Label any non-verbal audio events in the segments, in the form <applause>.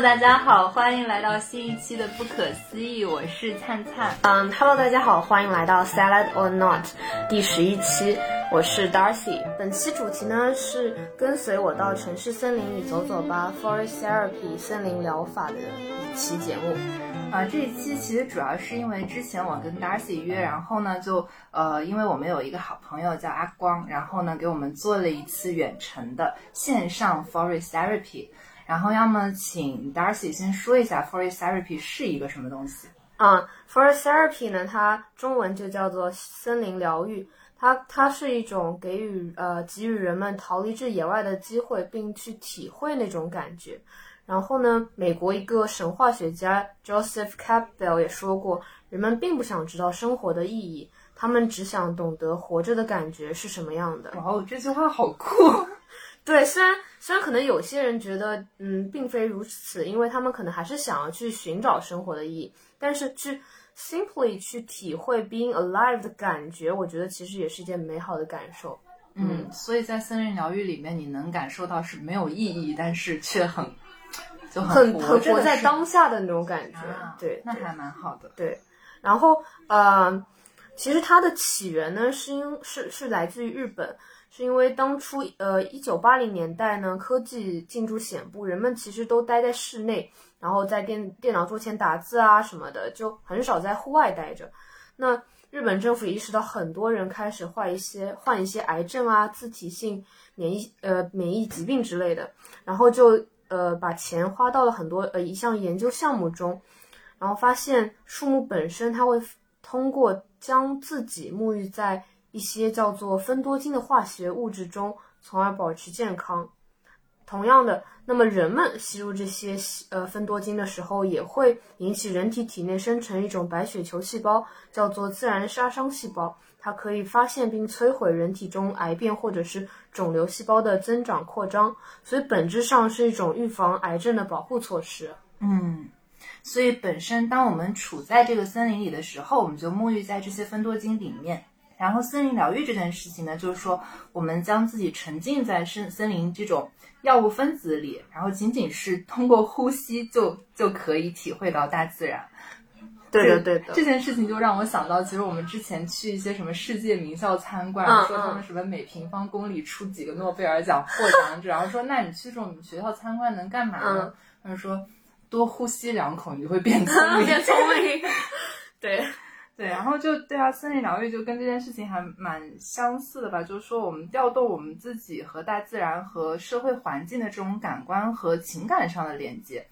Hello，大家好，欢迎来到新一期的不可思议，我是灿灿。嗯，Hello，大家好，欢迎来到 Salad or Not 第十一期，我是 Darcy。本期主题呢是跟随我到城市森林里走走吧，Forest Therapy 森林疗法的一期节目。啊，这一期其实主要是因为之前我跟 Darcy 约，然后呢就呃，因为我们有一个好朋友叫阿光，然后呢给我们做了一次远程的线上 Forest Therapy。然后，要么请 Darcy 先说一下 Forest Therapy 是一个什么东西？啊，Forest Therapy 呢，它中文就叫做森林疗愈。它它是一种给予呃给予人们逃离至野外的机会，并去体会那种感觉。然后呢，美国一个神话学家 Joseph Campbell 也说过，人们并不想知道生活的意义，他们只想懂得活着的感觉是什么样的。哇哦，这句话好酷！对，虽然虽然可能有些人觉得，嗯，并非如此，因为他们可能还是想要去寻找生活的意义，但是去 simply 去体会 being alive 的感觉，我觉得其实也是一件美好的感受。嗯，所以在森林疗愈里面，你能感受到是没有意义，但是却很就很很活在当下的那种感觉。对，那还蛮好的。对，然后呃，其实它的起源呢，是因是是来自于日本。是因为当初，呃，一九八零年代呢，科技进驻显步，人们其实都待在室内，然后在电电脑桌前打字啊什么的，就很少在户外待着。那日本政府意识到很多人开始患一些患一些癌症啊、自体性免疫呃免疫疾病之类的，然后就呃把钱花到了很多呃一项研究项目中，然后发现树木本身它会通过将自己沐浴在。一些叫做芬多精的化学物质中，从而保持健康。同样的，那么人们吸入这些呃芬多精的时候，也会引起人体体内生成一种白血球细胞，叫做自然杀伤细胞。它可以发现并摧毁人体中癌变或者是肿瘤细胞的增长扩张，所以本质上是一种预防癌症的保护措施。嗯，所以本身当我们处在这个森林里的时候，我们就沐浴在这些芬多精里面。然后森林疗愈这件事情呢，就是说我们将自己沉浸在森森林这种药物分子里，然后仅仅是通过呼吸就就可以体会到大自然。对的，对的。这件事情就让我想到，其实我们之前去一些什么世界名校参观，说他们什么每平方公里出几个诺贝尔奖获奖者，然后说那你去这种学校参观能干嘛呢？他就说多呼吸两口，你就会变 <laughs> 聪明，变聪明。对。对，然后就对啊，森林疗愈就跟这件事情还蛮相似的吧，就是说我们调动我们自己和大自然和社会环境的这种感官和情感上的连接。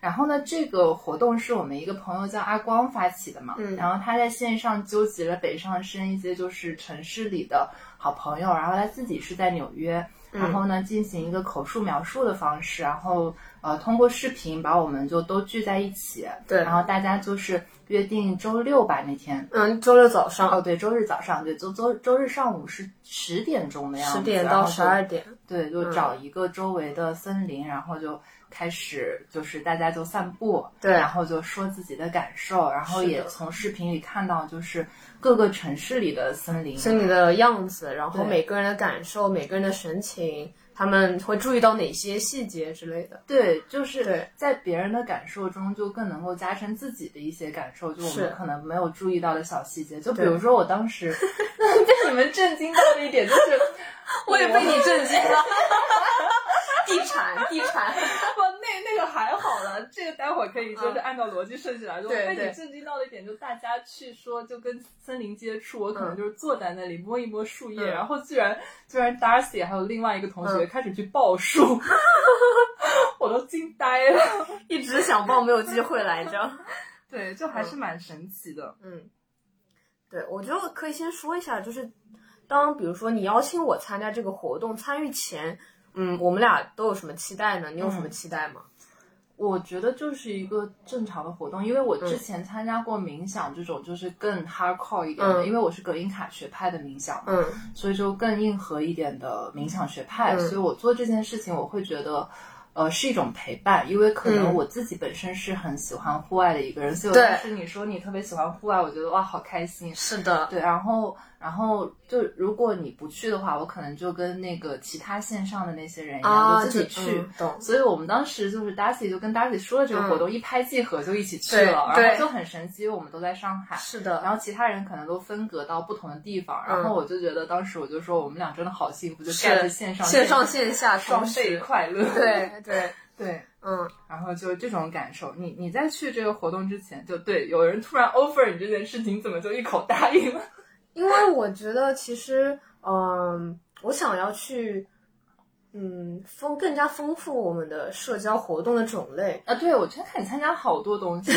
然后呢，这个活动是我们一个朋友叫阿光发起的嘛，嗯，然后他在线上纠集了北上深一些就是城市里的好朋友，然后他自己是在纽约，然后呢进行一个口述描述的方式，然后呃通过视频把我们就都聚在一起，对，然后大家就是。约定周六吧那天，嗯，周六早上哦，对，周日早上，对，周周周日上午是十点钟的样子，十点到十二点，对，就找一个周围的森林，然后就开始就是大家就散步，对，然后就说自己的感受，然后也从视频里看到就是各个城市里的森林，森林的样子，然后每个人的感受，每个人的神情。他们会注意到哪些细节之类的？对，就是在别人的感受中，就更能够加深自己的一些感受，就我们可能没有注意到的小细节。就比如说，我当时 <laughs> 被你们震惊到的一点，就是 <laughs> 我也被你震惊了。<laughs> 地产，地产，不，那那个还好了，这个待会儿可以就是按照逻辑顺序来说。被你震惊到的一点，就大家去说就跟森林接触，我可能就是坐在那里摸一摸树叶，然后居然居然 Darcy 还有另外一个同学开始去报数，<laughs> 我都惊呆了，一直想报没有机会来着。<laughs> 对，就还是蛮神奇的。嗯，对，我觉得可以先说一下，就是当比如说你邀请我参加这个活动，参与前。嗯，我们俩都有什么期待呢？你有什么期待吗？我觉得就是一个正常的活动，因为我之前参加过冥想这种，就是更 hardcore 一点的，因为我是葛音卡学派的冥想，嗯，所以就更硬核一点的冥想学派，所以我做这件事情，我会觉得，呃，是一种陪伴，因为可能嗯。我自己本身是很喜欢户外的一个人，所以对。当时你说你特别喜欢户外，我觉得哇，好开心。是的，对，然后然后就如果你不去的话，我可能就跟那个其他线上的那些人一样，啊，就自己去。嗯懂。所以我们当时就是 Darcy 就跟 Darcy 说了这个活动，一拍即合就一起去对了，然对后就很神奇，因为我们都在上海。是的，然后其他人可能都分隔到不同的地方，然后我就觉得当时我就说我们俩真的好幸福，就 get 线上线上线下双倍快乐。对 <laughs> 对，对，嗯，然后就这种感受。你你在去这个活动之前，就对有人突然 offer 你这件事情，你怎么就一口答应了？因为我觉得其实，嗯，我想要去，嗯，丰更加丰富我们的社交活动的种类。啊，对，我觉得看你参加好多东西。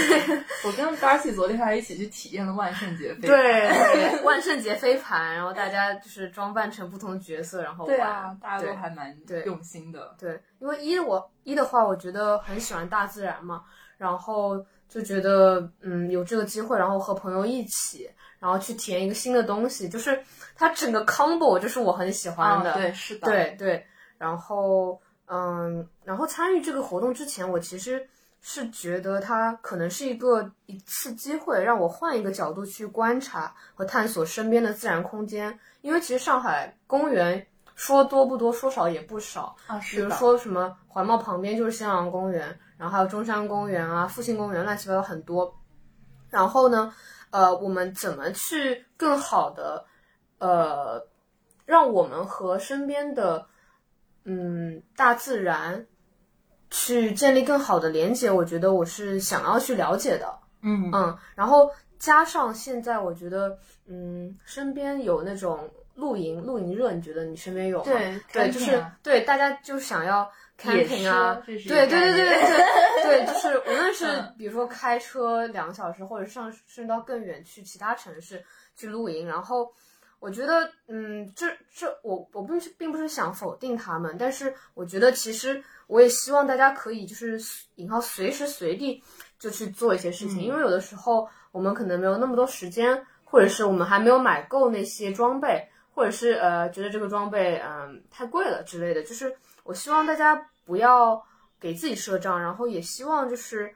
我跟 Darcy 昨天还一起去体验了万圣节飞盘。对对，<laughs> 万圣节飞盘，然后大家就是装扮成不同角色，然后玩对啊，大家都还蛮用心的。对，因为一我一的话，我觉得很喜欢大自然嘛，然后就觉得嗯有这个机会，然后和朋友一起，然后去体验一个新的东西，就是它整个 combo 就是我很喜欢的。啊，对，是的，对对，然后嗯，然后参与这个活动之前，我其实是觉得它可能是一个一次机会，让我换一个角度去观察和探索身边的自然空间。因为其实上海公园说多不多，说少也不少。啊，比是的，如说什么环贸旁边就是襄阳公园，然后还有中山公园啊、复兴公园，乱七八糟很多。然后呢，呃，我们怎么去更好的，呃，让我们和身边的，嗯，大自然去建立更好的连接？我觉得我是想要去了解的。嗯嗯，然后加上现在我觉得，嗯，身边有那种露营露营热，你觉得你身边有吗？对对，就是啊对大家就想要野 camping 啊对对对对对对，<laughs> 对，就是无论是嗯比如说开车两个小时，或者上甚至到更远去其他城市去露营，然后我觉得，嗯，这这我我并是并不是想否定他们，但是我觉得其实我也希望大家可以就是引号随时随地就去做一些事情，嗯因为有的时候我们可能没有那么多时间，或者是我们还没有买够那些装备，或者是呃觉得这个装备嗯、太贵了之类的，就是我希望大家不要给自己设障，然后也希望就是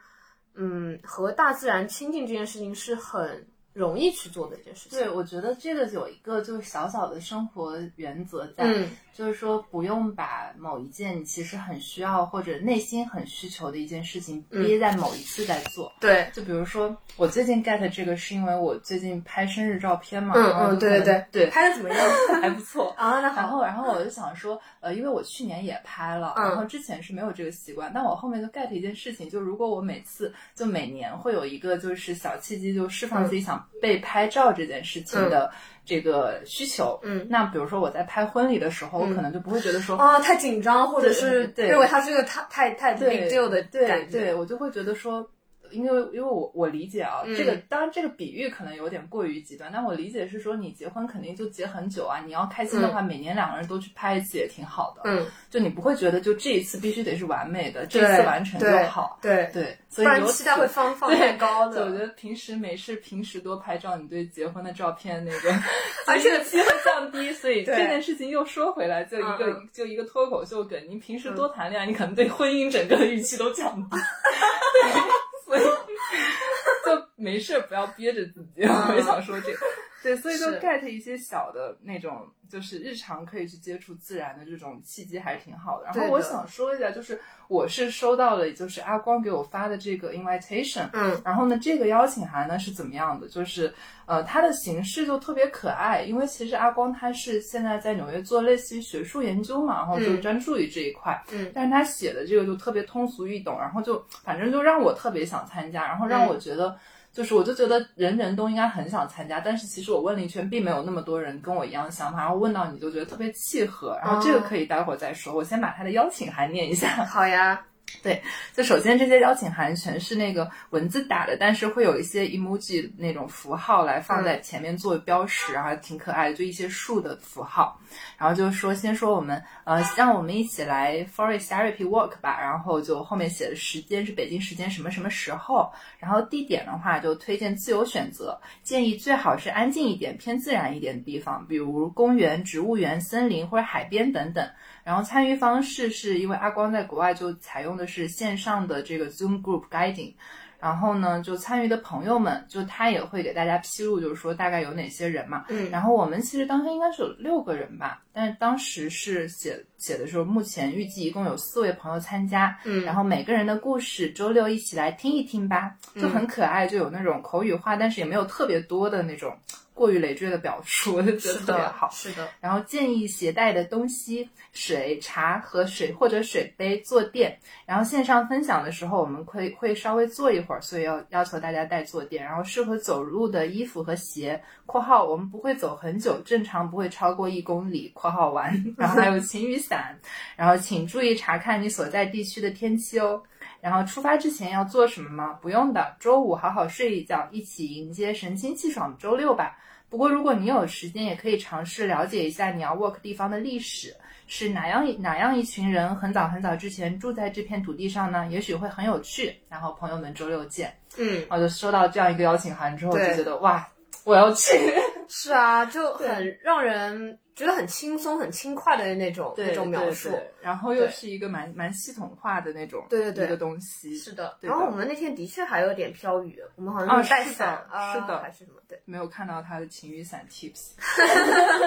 嗯和大自然亲近这件事情是很容易去做的一件事情。对，我觉得这个有一个就是小小的生活原则在，嗯就是说不用把某一件你其实很需要或者内心很需求的一件事情嗯憋在某一次在做。对，就比如说，我最近 get 这个是因为我最近拍生日照片嘛，嗯嗯，对对对，拍的怎么样还不错。<laughs> 啊？那然好，后，然后我就想说，呃，因为我去年也拍了，嗯然后之前是没有这个习惯，但我后面就 get 一件事情，就如果我每次就每年会有一个就是小契机，就释放自己想被拍照这件事情的这个需求。嗯那比如说我在拍婚礼的时候，我可能就不会觉得说。啊，太紧张，或者是对对认为它是个太太太 big 对 deal 的感觉。对，我就会觉得说，因为因为我我理解啊，嗯这个当然这个比喻可能有点过于极端，但我理解是说，你结婚肯定就结很久啊，你要开心的话，每年两个人都去拍一次也挺好的。嗯，就你不会觉得就这一次必须得是完美的，这一次完成就好。对，对，所以期待会放放太高所以我觉。得平时没事平时多拍照，你对结婚的照片那个 <laughs> 而且预期会降低。所以这件事情又说回来，就一个、嗯就一个脱口秀梗，你平时多谈恋爱，你可能对婚姻整个的预期都降低。<laughs> 所以 <laughs> 就没事不要憋着自己，我也想说这个。对，所以就 get 一些小的那种，就是日常可以去接触自然的这种契机，还是挺好的。然后我想说一下，就是我是收到了，就是阿光给我发的这个 invitation，嗯然后呢，这个邀请函呢是怎么样的？就是呃，它的形式就特别可爱，因为其实阿光他是现在在纽约做类似于学术研究嘛，然后就嗯专注于这一块，嗯但是他写的这个就特别通俗易懂，然后就反正就让我特别想参加，然后让我觉得。就是我就觉得人人都应该很想参加，但是其实我问了一圈，并没有那么多人跟我一样的想法，然后问到你就觉得特别契合，然后这个可以待会儿再说，我先把他的邀请函念一下。好呀，<laughs> 对，就首先这些邀请函全是那个文字打的，但是会有一些 emoji 那种符号来放在前面做标识，然后挺可爱的，就一些树的符号。然后就说先说我们呃，让我们一起来 forest therapy walk 吧。然后就后面写的时间是北京时间什么什么时候，然后地点的话就推荐自由选择，建议最好是安静一点、偏自然一点的地方，比如公园、植物园、森林或者海边等等。然后参与方式是因为阿光在国外就采用的是线上的这个 Zoom Group Guiding，然后呢，就参与的朋友们就他也会给大家披露，就是说大概有哪些人嘛。嗯，然后我们其实当天应该是有六个人吧，但是当时是写写的时候，目前预计一共有四位朋友参加。嗯，然后每个人的故事，周六一起来听一听吧，就很可爱，就有那种口语化，但是也没有特别多的那种。过于累赘的表述，我就觉得特别好。是的，然后建议携带的东西：水、茶和水或者水杯、坐垫。然后线上分享的时候，我们会会稍微坐一会儿，所以要要求大家带坐垫。然后适合走路的衣服和鞋（括号我们不会走很久，正常不会超过一公里）（括号完）。然后还有晴雨伞。然后请注意查看你所在地区的天气哦。然后出发之前要做什么吗？不用的，周五好好睡一觉，一起迎接神清气爽的周六吧。不过，如果你有时间，也可以尝试了解一下你要 work 地方的历史，是哪样哪样一群人很早很早之前住在这片土地上呢？也许会很有趣。然后，朋友们，周六见。嗯，我就收到这样一个邀请函之后，就觉得哇，我要去。<laughs> 是啊，就很让人觉得很轻松、很轻快的那种那种描述，然后又是一个蛮蛮系统化的那种对对对一个东西。是的，然后我们那天的确还有点飘雨，我们好像带伞啊，是的，还是什么？对，没有看到他的晴雨伞 tips。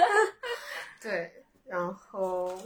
<laughs> 对，然后。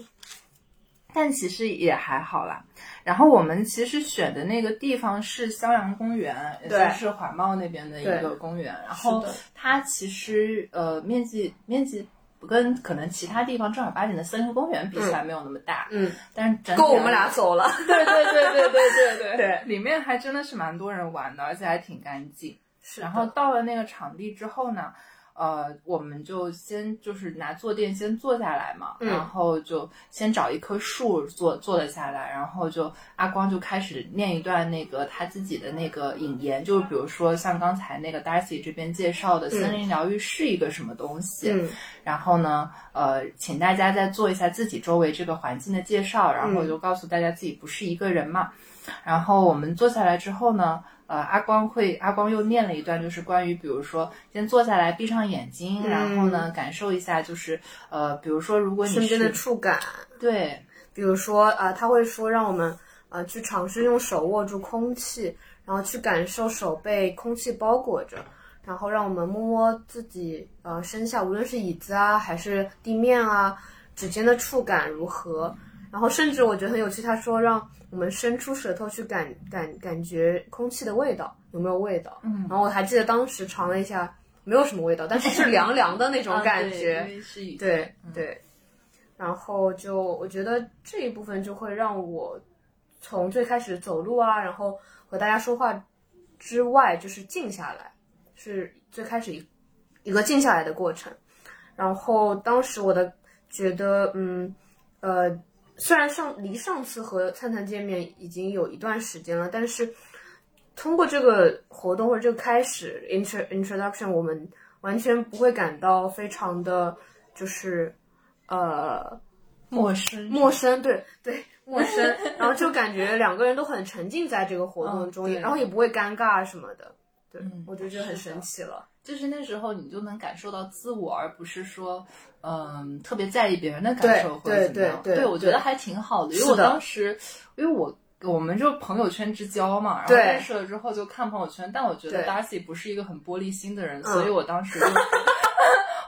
但其实也还好啦。然后我们其实选的那个地方是襄阳公园也就是环贸那边的一个公园。然后它其实呃面积面积跟可能其他地方正儿八经的森林公园比起来没有那么大嗯。但是够我们俩走了 <laughs> 对对对对对对对 <laughs> 对。里面还真的是蛮多人玩的而且还挺干净是。然后到了那个场地之后呢呃，我们就先就是拿坐垫先坐下来嘛，然后就先找一棵树坐坐了下来，然后就阿光就开始念一段那个他自己的那个引言，就比如说像刚才那个 Darcy 这边介绍的森林疗愈是一个什么东西，然后呢，呃，请大家再做一下自己周围这个环境的介绍，然后就告诉大家自己不是一个人嘛，然后我们坐下来之后呢。呃，阿光会，阿光又念了一段，就是关于，比如说，先坐下来，闭上眼睛，然后呢，感受一下，就是，呃，比如说，如果你身边的触感，对，比如说，呃，他会说让我们，呃，去尝试用手握住空气，然后去感受手被空气包裹着，然后让我们摸摸自己，呃，身下无论是椅子啊，还是地面啊，指尖的触感如何，然后甚至我觉得很有趣，他说让。我们伸出舌头去感感感觉空气的味道有没有味道？嗯，然后我还记得当时尝了一下，没有什么味道，但是是 <laughs> 凉凉的那种感觉。对对，然后就我觉得这一部分就会让我从最开始走路啊，然后和大家说话之外，就是静下来，是最开始一一个静下来的过程。然后当时我的觉得，嗯呃。虽然上离上次和灿灿见面已经有一段时间了，但是通过这个活动或者这个开始 intro introduction，我们完全不会感到非常的就是呃陌生陌生，对对陌生，<laughs> 然后就感觉两个人都很沉浸在这个活动中，然后也不会尴尬什么的，对我觉得这很神奇了。就是那时候你就能感受到自我，而不是说，嗯，特别在意别人的感受或者怎么样。对，我觉得还挺好的，因为我当时，因为我我们就朋友圈之交嘛，然后认识了之后就看朋友圈，但我觉得 Darcy 不是一个很玻璃心的人，<laughs> 所以我当时就。<laughs>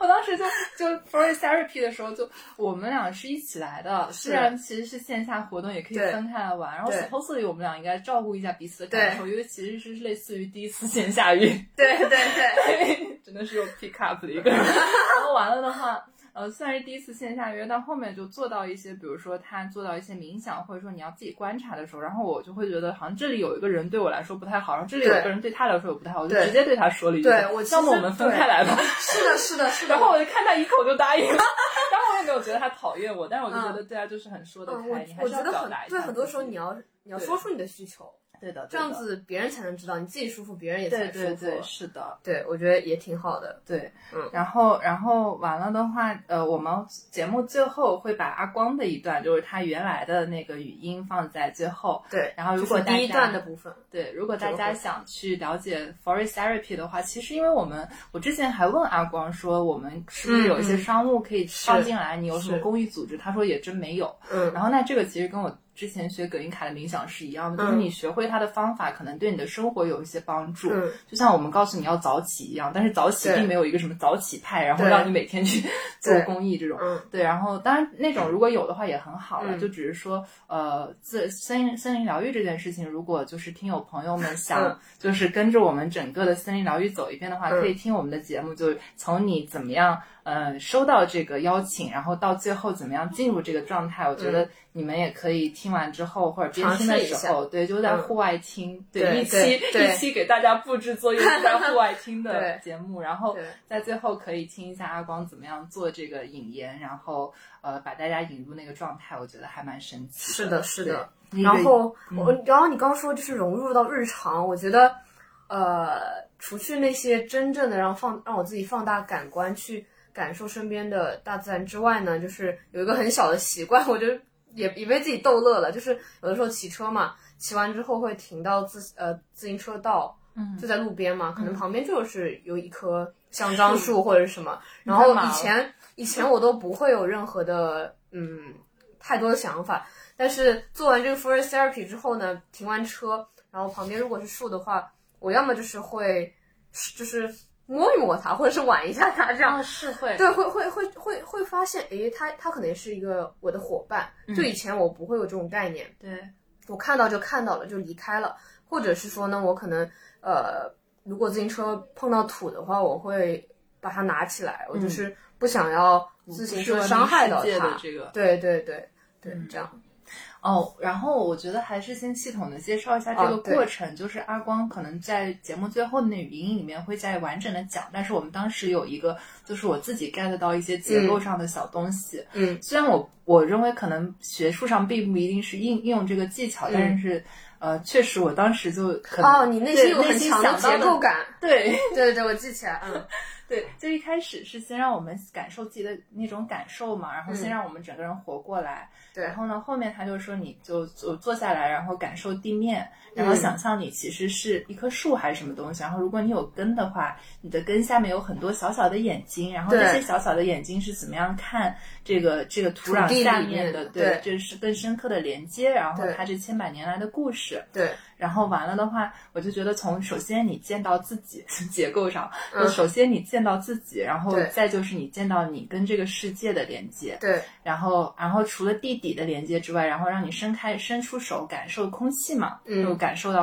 我当时就就 for therapy 的时候，就我们俩是一起来的，虽然其实是线下活动，也可以分开来玩。然后 supposedly 我们俩应该照顾一下彼此的感受，因为其实是类似于第一次线下遇。对对对，<laughs> 真的是有 pick up 的一个人。然后完了的话。呃，虽然是第一次线下约，到后面就做到一些，比如说他做到一些冥想，或者说你要自己观察的时候，然后我就会觉得好像这里有一个人对我来说不太好，然后这里有一个人对他来说也不太好，我就直接对他说了一句：“对我，要么我们分开来吧。”是的，是的，是的。<laughs> 然后我就看他一口就答应了，<laughs> 然后我也没有觉得他讨厌我，但是我就觉得对他，就是很说得开，你还是表达一下对，很多时候你要你要说出你的需求，对的，这样子别人才能知道，你自己舒服，别人也才对对舒服。对是的。对我觉得也挺好的。对，嗯然后然后完了的话，呃，我们节目最后会把阿光的一段，就是他原来的那个语音放在最后。对，然后如就是第一段的部分，对，如果大家想去了解 forest therapy 的话，其实因为我们我之前还问阿光说，我们是不是有一些商务可以放进来？你有什么公益组织？他说也真没有。嗯然后那这个其实跟我之前学葛云卡的冥想是一样的，就是嗯你学会它的方法，可能对你的生活有一些帮助。嗯就像我们告诉你要早起一样，但是早起并没有一个什么早起派，然后让你每天去 <laughs> 做公益这种。嗯对，然后当然那种如果有的话也很好了，嗯就只是说呃，自森林森林疗愈这件事情，如果就是听友朋友们想嗯就是跟着我们整个的森林疗愈走一遍的话，嗯可以听我们的节目，就从你怎么样呃收到这个邀请，然后到最后怎么样进入这个状态，我觉得你们也可以听完之后或者边听的时候，对，就在嗯。户外听，对一期一期给大家布置作业是在户外听的 <laughs> 节目，然后在最后可以听一下阿光怎么样做这个引言，然后呃把大家引入那个状态，我觉得还蛮神奇是的，是的。然后嗯。我，然后你刚说就是融入到日常，我觉得，呃，除去那些真正的让放让我自己放大感官去感受身边的大自然之外呢，就是有一个很小的习惯，<laughs> 我觉得也也被自己逗乐了。就是有的时候骑车嘛，骑完之后会停到自呃自行车道，嗯就在路边嘛，可能旁边就是有一棵香樟树或者是什么。然后以前以前我都不会有任何的嗯太多的想法，但是做完这个 forest therapy 之后呢，停完车，然后旁边如果是树的话，我要么就是会就是摸一摸它，或者是玩一下它，这样。啊是会。对，会会会会会发现，诶，它它可能是一个我的伙伴。就以前我不会有这种概念，对。我看到就看到了，就离开了，或者是说呢，我可能呃，如果自行车碰到土的话，我会把它拿起来，我就是不想要自行车伤害到它。这个。对对对对，这样。哦，然后我觉得还是先系统的介绍一下这个过程，就是阿光可能在节目最后的那语音里面会再完整的讲，但是我们当时有一个就是我自己 get 到一些结构上的小东西，嗯虽然我我认为可能学术上并不一定是应应用这个技巧，但是呃，确实我当时就可能哦，你内心有很强的结构感。对。对对，我记起来，嗯 <laughs> 对，就一开始是先让我们感受自己的那种感受嘛，然后先嗯让我们整个人活过来。对然后呢，后面他就说你就坐坐下来，然后感受地面，然后嗯想象你其实是一棵树还是什么东西。然后如果你有根的话，你的根下面有很多小小的眼睛，然后这些小小的眼睛是怎么样看这个这个土壤下面的？对这是更深刻的连接，然后它这千百年来的故事。对，然后完了的话，我就觉得从首先你见到自己 <laughs> 结构上，首先你见到自己，然后再就是你见到你跟这个世界的连接，对。然后然后除了地底的连接之外，然后让你伸开伸出手感受空气嘛，嗯。就感受到。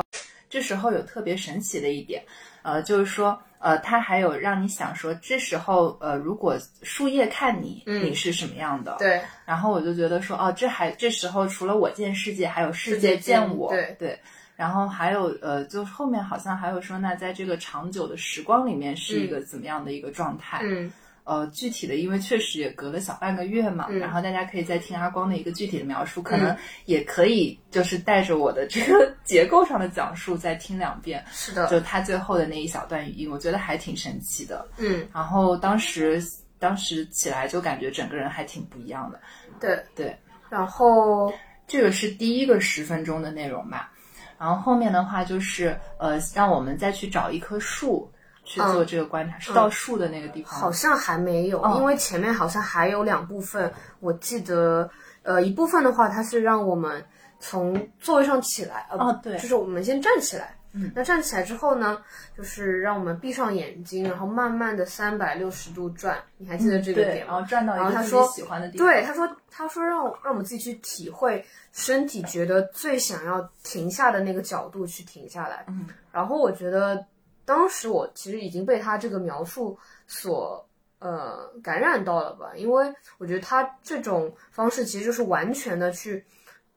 这时候有特别神奇的一点，呃，就是说，呃，它还有让你想说，这时候，呃，如果树叶看你，嗯。你是什么样的？对。然后我就觉得说，哦，这还这时候除了我见世界，还有世界见见我，对然后还有呃，就是后面好像还有说，那在这个长久的时光里面是一个怎么样的一个状态？嗯呃，具体的，因为确实也隔了小半个月嘛，嗯然后大家可以再听阿光的一个具体的描述，可能也可以就是带着我的这个 <laughs> 结构上的讲述再听两遍，是的，就他最后的那一小段语音，我觉得还挺神奇的。嗯然后当时当时起来就感觉整个人还挺不一样的。对对，然后这个是第一个十分钟的内容吧。然后后面的话就是呃，让我们再去找一棵树去做这个观察，是到树的那个地方。好像还没有，哦。因为前面好像还有两部分，我记得，呃，一部分的话，它是让我们从座位上起来，呃，哦对。就是我们先站起来，嗯，那站起来之后呢，就是让我们闭上眼睛，然后慢慢的三百六十度转，你还记得这个点吗？然后转到一个自己喜欢的地方。对，他说，他说让我让我们自己去体会身体觉得最想要停下的那个角度去停下来。嗯，然后我觉得当时我其实已经被他这个描述所呃感染到了吧，因为我觉得他这种方式其实就是完全的去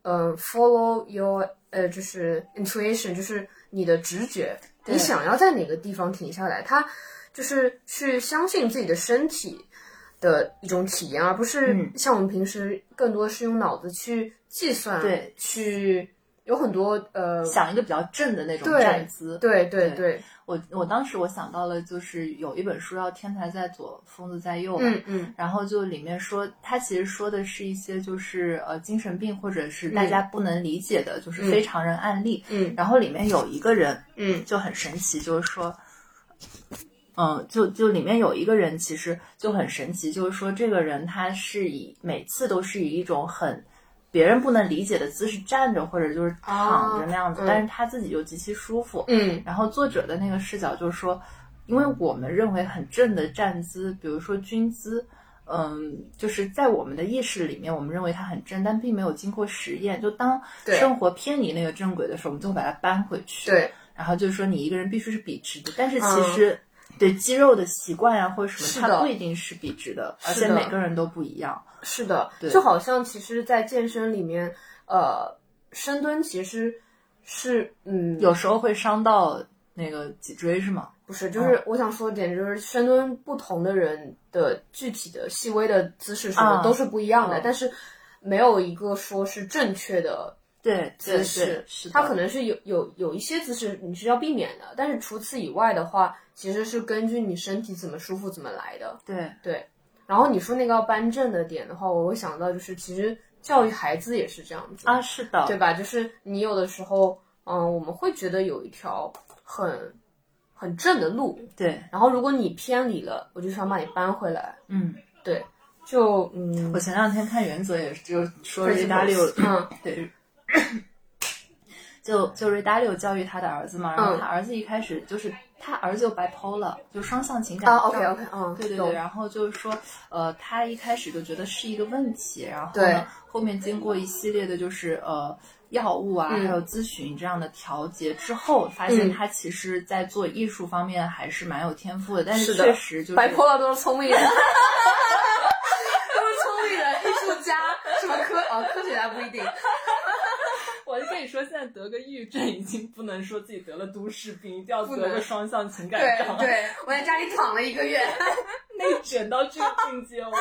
呃 follow your 呃就是 intuition，就是你的直觉，你想要在哪个地方停下来，他就是去相信自己的身体。的一种体验，而不是嗯像我们平时更多是用脑子去计算，对去有很多呃，想一个比较正的那种站姿。对对对对，我我当时我想到了，就是有一本书叫《天才在左，疯子在右》嘛，嗯嗯然后就里面说，他其实说的是一些就是呃精神病或者是大家不能理解的，就是非常人案例。嗯然后里面有一个人嗯就很神奇，就是说，嗯，就就里面有一个人其实就很神奇，就是说这个人他是以每次都是以一种很别人不能理解的姿势站着或者就是躺着那样子，但是他自己又极其舒服。嗯然后作者的那个视角就是说，因为我们认为很正的站姿，比如说军姿，嗯，就是在我们的意识里面，我们认为它很正，但并没有经过实验。就当生活偏离那个正轨的时候，我们就会把它搬回去。对，然后就是说，你一个人必须是笔直的，但是其实。对肌肉的习惯呀、或者什么，它不一定是笔直的，而且每个人都不一样。是的，就好像其实，在健身里面，呃，深蹲其实是嗯有时候会伤到那个脊椎，是吗？不是，就是我想说的点，就是深蹲不同的人的具体的细微的姿势什么啊都是不一样的，嗯但是没有一个说是正确的对，姿势，是的它可能是有有有一些姿势你是要避免的，但是除此以外的话，其实是根据你身体怎么舒服怎么来的。对对，然后你说那个要扳正的点的话，我会想到就是其实教育孩子也是这样子啊，是的，对吧？就是你有的时候，嗯，我们会觉得有一条很很正的路，对，然后如果你偏离了，我就想把你搬回来。嗯。对，就嗯我，前两天看《原则》也是，就说瑞达利欧，嗯对，<coughs> 就就瑞达利欧教育他的儿子嘛，然后他儿子一开始就是他儿子有 bipolar，就双向情感，OK OK，嗯，对对对，然后就是说，呃，他一开始就觉得是一个问题，然后呢，后面经过一系列的就是呃药物啊，嗯还有咨询这样的调节之后，发现嗯。他其实在做艺术方面还是蛮有天赋的，但是确实就是白破了都是聪明人，<laughs> 都是聪明人，艺术家，什么科哦，科学家不一定。现在得个抑郁症已经不能说自己得了都市病，一定要得个双向情感障碍，对，我在家里躺了一个月。<laughs> 内卷到这个境界哦。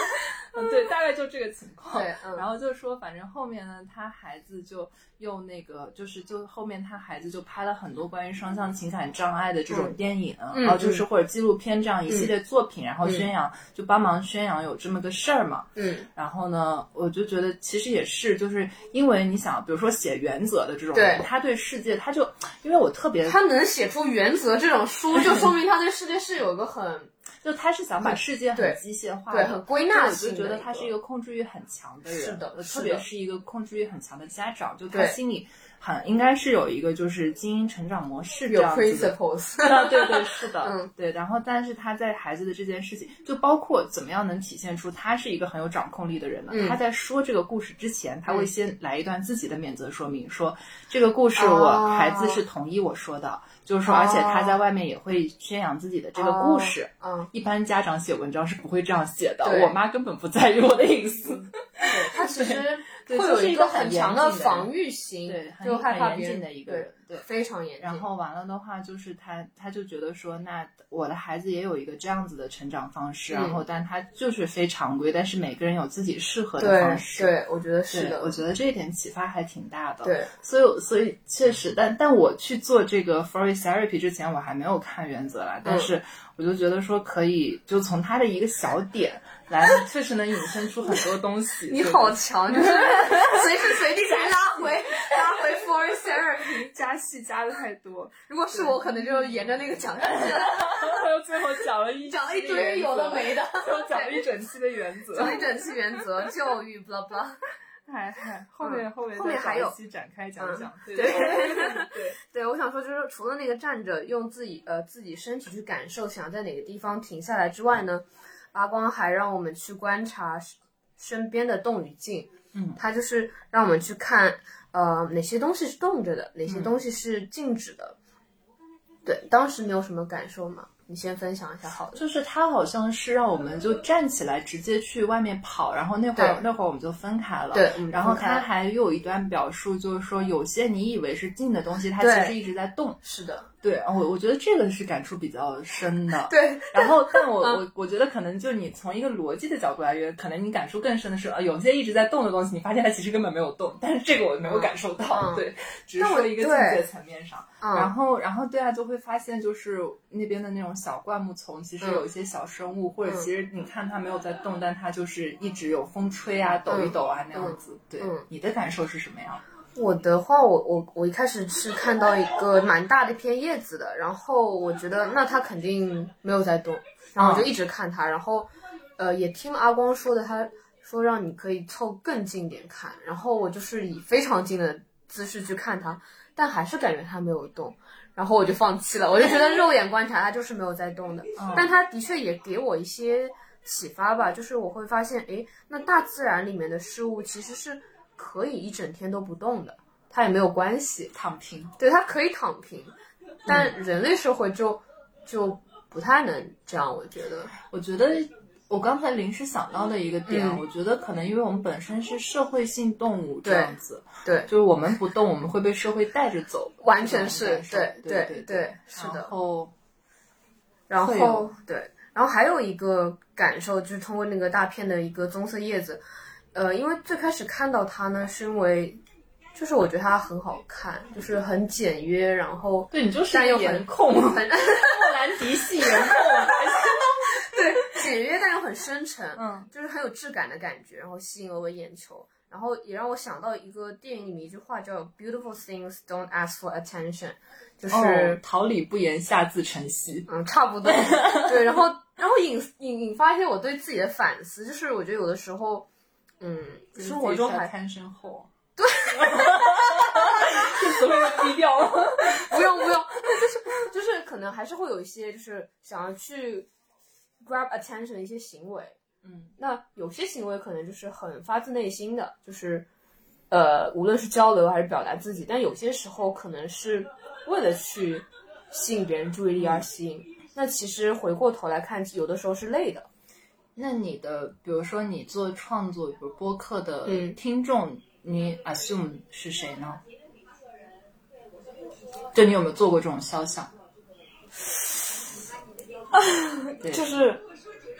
嗯，对，大概就这个情况。对嗯。然后就说，反正后面呢，他孩子就用那个，就是就后面他孩子就拍了很多关于双向情感障碍的这种嗯。电影，嗯然后就是或者纪录片这样一系列作品，然后宣扬，就帮忙宣扬有这么个事儿嘛。嗯。然后呢，我就觉得其实也是，就是因为你想，比如说写原则的这种对。人，他对世界，他就因为我特别，他能写出《原则》这种书，就说明他对世界是有个很就他是想把世界很机械化对的，很归纳就我就觉得他是一个控制欲很强的人，是的特别是一个控制欲很强的家长，就他心里很应该是有一个就是精英成长模式这样子的。principles。<laughs> 啊，对对是的，嗯，对。然后，但是他在孩子的这件事情，就包括怎么样能体现出他是一个很有掌控力的人呢？嗯他在说这个故事之前，他会先来一段自己的免责说明，说这个故事哦我孩子是同意我说的，就是说，而且他在外面也会宣扬自己的这个故事。嗯，一般家长写文章是不会这样写的，我妈根本不在意我的隐私。对他其实对 <laughs> 会有一就是一个很很强的防御心，对，很就害怕很严谨别人的一个人，对。非常严谨。然后完了的话，就是他，他就觉得说，那我的孩子也有一个这样子的成长方式，然嗯后但他就是非常规，但是每个人有自己适合的方式。对，我觉得是，的，我觉得这一点启发还挺大的。，对所以所以确实，但但我去做这个 Freud therapy 之前，我还没有看原则啦，嗯但是我就觉得说可以，就从他的一个小点来，确实能引申出很多东西。你好强，就是随时随地可以拉回拉回 for therapy。加戏加的太多，如果是我，可能就沿着那个讲下去了，然后最后讲了一讲了一堆有的没的，最后讲了一整期的原则。<laughs> 讲一整期原则、教育，blah blah。嗨嗨，后面后面后面还有展开讲讲，对对对对，对，我想说，就是除了那个站着用自己呃自己身体去感受，想在哪个地方停下来之外呢，阿光还让我们去观察身身边的动与静。嗯他就是让我们去看呃哪些东西是动着的，哪些嗯东西是静止的。对，当时你有什么感受吗？你先分享一下好的。就是他好像是让我们就站起来直接去外面跑，然后那会儿那会儿我们就分开了。对嗯然后他还有一段表述，就是说有些你以为是静的东西，它其实一直在动。是的，对，我我觉得这个是感触比较深的。<laughs> 对，然后，但我嗯我我觉得可能就你从一个逻辑的角度来源，可能你感触更深的是，呃，有些一直在动的东西，你发现它其实根本没有动，但是这个我没有感受到，嗯对，只是说一个境对界层面上。嗯，然后，然后对啊，就会发现就是那边的那种小灌木丛，其实嗯有一些小生物，或者嗯其实你看它没有在动，但它就是一直有风吹啊、抖一抖啊那样子。对嗯，你的感受是什么样？我的话，我我我一开始是看到一个蛮大的一片叶子的，然后我觉得那它肯定没有在动，然后我就一直看它，然后呃也听阿光说的，他说让你可以凑更近点看，然后我就是以非常近的姿势去看它，但还是感觉它没有动，然后我就放弃了，我就觉得肉眼观察它就是没有在动的，嗯。但它的确也给我一些启发吧，就是我会发现，诶，那大自然里面的事物其实是可以一整天都不动的，它也没有关系，躺平。对，它可以躺平，但人类社会就就不太能这样，我觉得，我觉得我刚才临时想到的一个点，嗯我觉得可能因为我们本身是社会性动物这样子，对，就是我们不动，我们会被社会带着走，完全是对对对对是的然后然后对，然后还有一个感受就是通过那个大片的一个棕色叶子，呃，因为最开始看到它呢，是因为就是我觉得它很好看，就是很简约，然后对你就是但又很颜控，莫兰迪系颜控。<laughs> 对简约但又很深沉，嗯，就是很有质感的感觉，然后吸引了我眼球。然后也让我想到一个电影里面一句话叫 “Beautiful things don't ask for attention”，就是、哦，桃李不言，下自成蹊。嗯，差不多。<laughs> 对，然后然后引引引发一些我对自己的反思，就是我觉得有的时候，嗯，生活中还贪身后。<laughs> <laughs> 对，这词汇要低调了。不用不用，就是就是可能还是会有一些就是想要去 grab attention 的一些行为。嗯，那有些行为可能就是很发自内心的，就是呃，无论是交流还是表达自己，但有些时候可能是为了去吸引别人注意力而吸引。那其实回过头来看，有的时候是累的。那你的，比如说你做创作，比如播客的嗯听众，你 assume 是谁呢？就你有没有做过这种肖像？<laughs> 对就是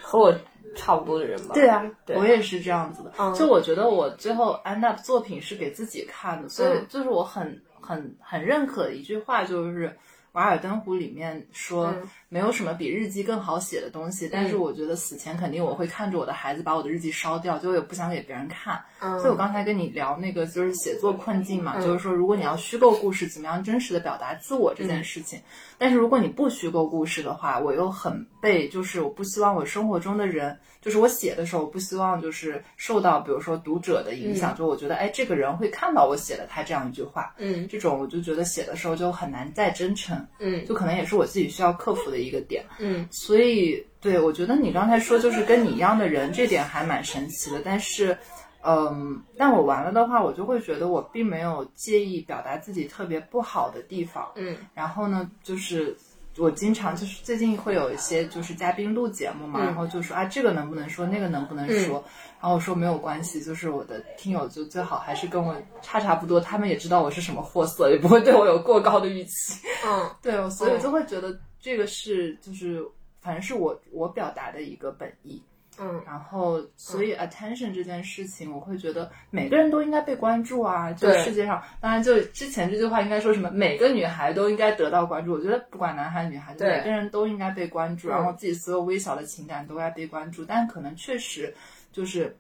和我差不多的人吧。对啊，对我也是这样子的。嗯就我觉得我最后 end up 作品是给自己看的，所以嗯就是我很很很认可的一句话，就是《瓦尔登湖》里面说，嗯没有什么比日记更好写的东西。但是我觉得死前肯定我会看着我的孩子把我的日记烧掉，就我也不想给别人看。嗯，所以我刚才跟你聊那个就是写作困境嘛，嗯。就是说如果你要虚构故事，怎么样真实的表达自我这件事情。但是如果你不虚构故事的话，我又很被就是我不希望我生活中的人，就是我写的时候，我不希望就是受到比如说读者的影响，就我觉得哎这个人会看到我写了他这样一句话，嗯。这种我就觉得写的时候就很难再真诚，嗯。就可能也是我自己需要克服的一个点。嗯所以，对我觉得你刚才说就是跟你一样的人，这点还蛮神奇的。但是，嗯，但我完了的话，我就会觉得我并没有介意表达自己特别不好的地方。嗯然后呢，就是我经常就是最近会有一些就是嘉宾录节目嘛，嗯然后就说啊这个能不能说，那个能不能说。然后我说没有关系，就是我的听友就最好还是跟我差差不多，他们也知道我是什么货色，也不会对我有过高的预期。嗯 <laughs> 对，所以我就会觉得这个是就是反正是我我表达的一个本意。嗯然后，所以 attention 这件事情，我会觉得每个人都应该被关注啊。就世界上，当然就之前这句话应该说什么，每个女孩都应该得到关注。我觉得不管男孩女孩，就每个人都应该被关注，嗯然后自己所有微小的情感都该被关注。但可能确实就是。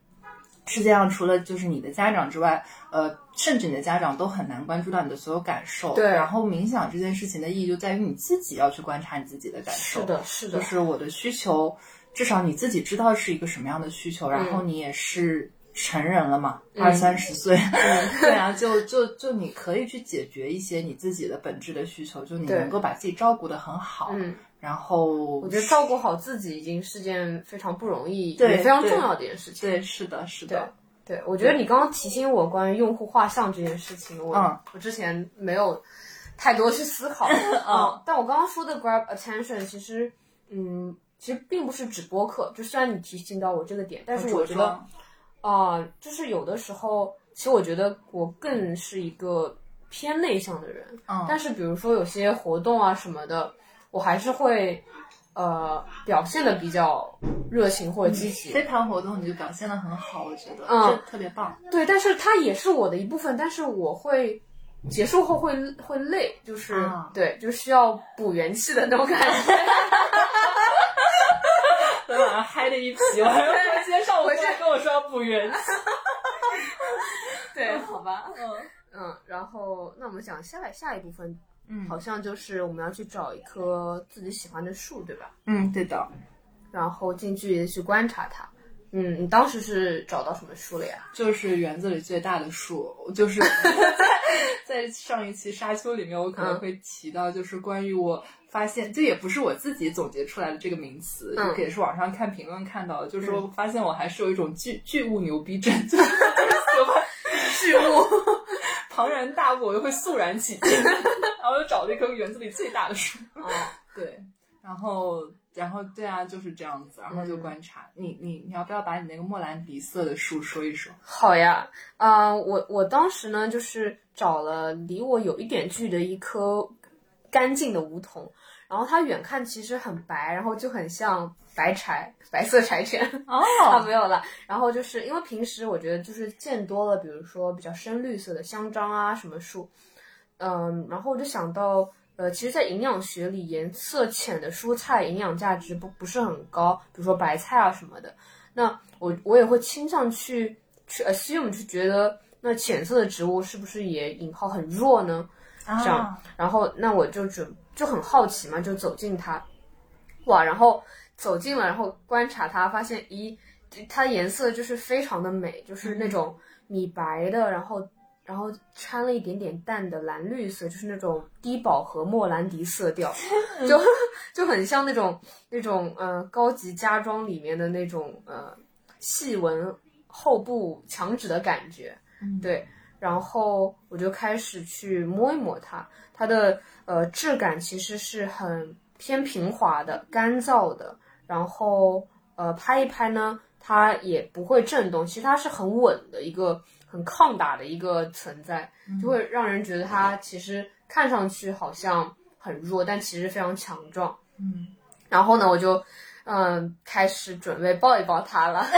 世界上除了就是你的家长之外，呃，甚至你的家长都很难关注到你的所有感受。对然后冥想这件事情的意义就在于你自己要去观察你自己的感受。是的，是的就，是我的需求，至少你自己知道是一个什么样的需求，然后你也是成人了嘛，二三十岁，<laughs> 对啊，就就就你可以去解决一些你自己的本质的需求，就你能够把自己照顾得很好，嗯，然后我觉得照顾好自己已经是件非常不容易，对也非常重要的一件事情。对，是的，是的，对，我觉得你刚刚提醒我关于用户画像这件事情，我、嗯我之前没有太多去思考。<laughs> 嗯，但我刚刚说的 grab attention，其实嗯，其实并不是直播客，就虽然你提醒到我这个点，但是我觉得啊、就是有的时候，其实我觉得我更是一个偏内向的人，嗯但是比如说有些活动啊什么的，我还是会呃表现的比较热情或者积极。飞盘活动你就表现的很好，我觉得嗯特别棒。对，但是它也是我的一部分，但是我会结束后会会累，就是、啊对，就需要补元气的那种感觉。<laughs> 昨天晚上嗨的一批，我还要今天上午过来跟我说要补元气。<laughs> 对，好吧，嗯嗯，然后那我们讲下下一部分，嗯好像就是我们要去找一棵自己喜欢的树，对吧？嗯，对的，然后近距离的去观察它。嗯，你当时是找到什么树了呀？就是园子里最大的树，就是在 <laughs> 在上一期沙丘里面，我可能会提到，就是关于我发现，这也不是我自己总结出来的这个名词，也是网上看评论看到的，就是说发现我还是有一种巨巨物牛逼症，就是喜 <laughs> 欢巨物，<laughs> 庞然大物，我就会肃然起敬，<laughs> 然后就找了一棵园子里最大的树，哦，对，然后。然后对啊，就是这样子，然后就观察、你你你要不要把你那个莫兰迪色的树说一说？好呀，啊、我我当时呢，就是找了离我有一点距离的一棵干净的梧桐，然后它远看其实很白，然后就很像白柴，白色柴犬。哦 <laughs> 啊，没有了。然后就是因为平时我觉得就是见多了，比如说比较深绿色的香樟啊什么树，嗯，然后我就想到，呃，其实，在营养学里，颜色浅的蔬菜营养价值不不是很高，比如说白菜啊什么的。那我我也会倾向去去 assume 去觉得，那浅色的植物是不是也引号很弱呢？这样然后那我就准就很好奇嘛，就走近它，哇，然后走近了，然后观察它，发现咦，它颜色就是非常的美，就是那种米白的，然后然后掺了一点点淡的蓝绿色，就是那种低饱和莫兰迪色调，<laughs> 就就很像那种那种呃高级家装里面的那种呃细纹厚布墙纸的感觉，对。然后我就开始去摸一摸它，它的呃质感其实是很偏平滑的、干燥的，然后呃拍一拍呢，它也不会震动，其实它是很稳的一个很抗打的一个存在，就会让人觉得它其实看上去好像很弱，但其实非常强壮。嗯，然后呢，我就嗯开始准备抱一抱它了。<laughs>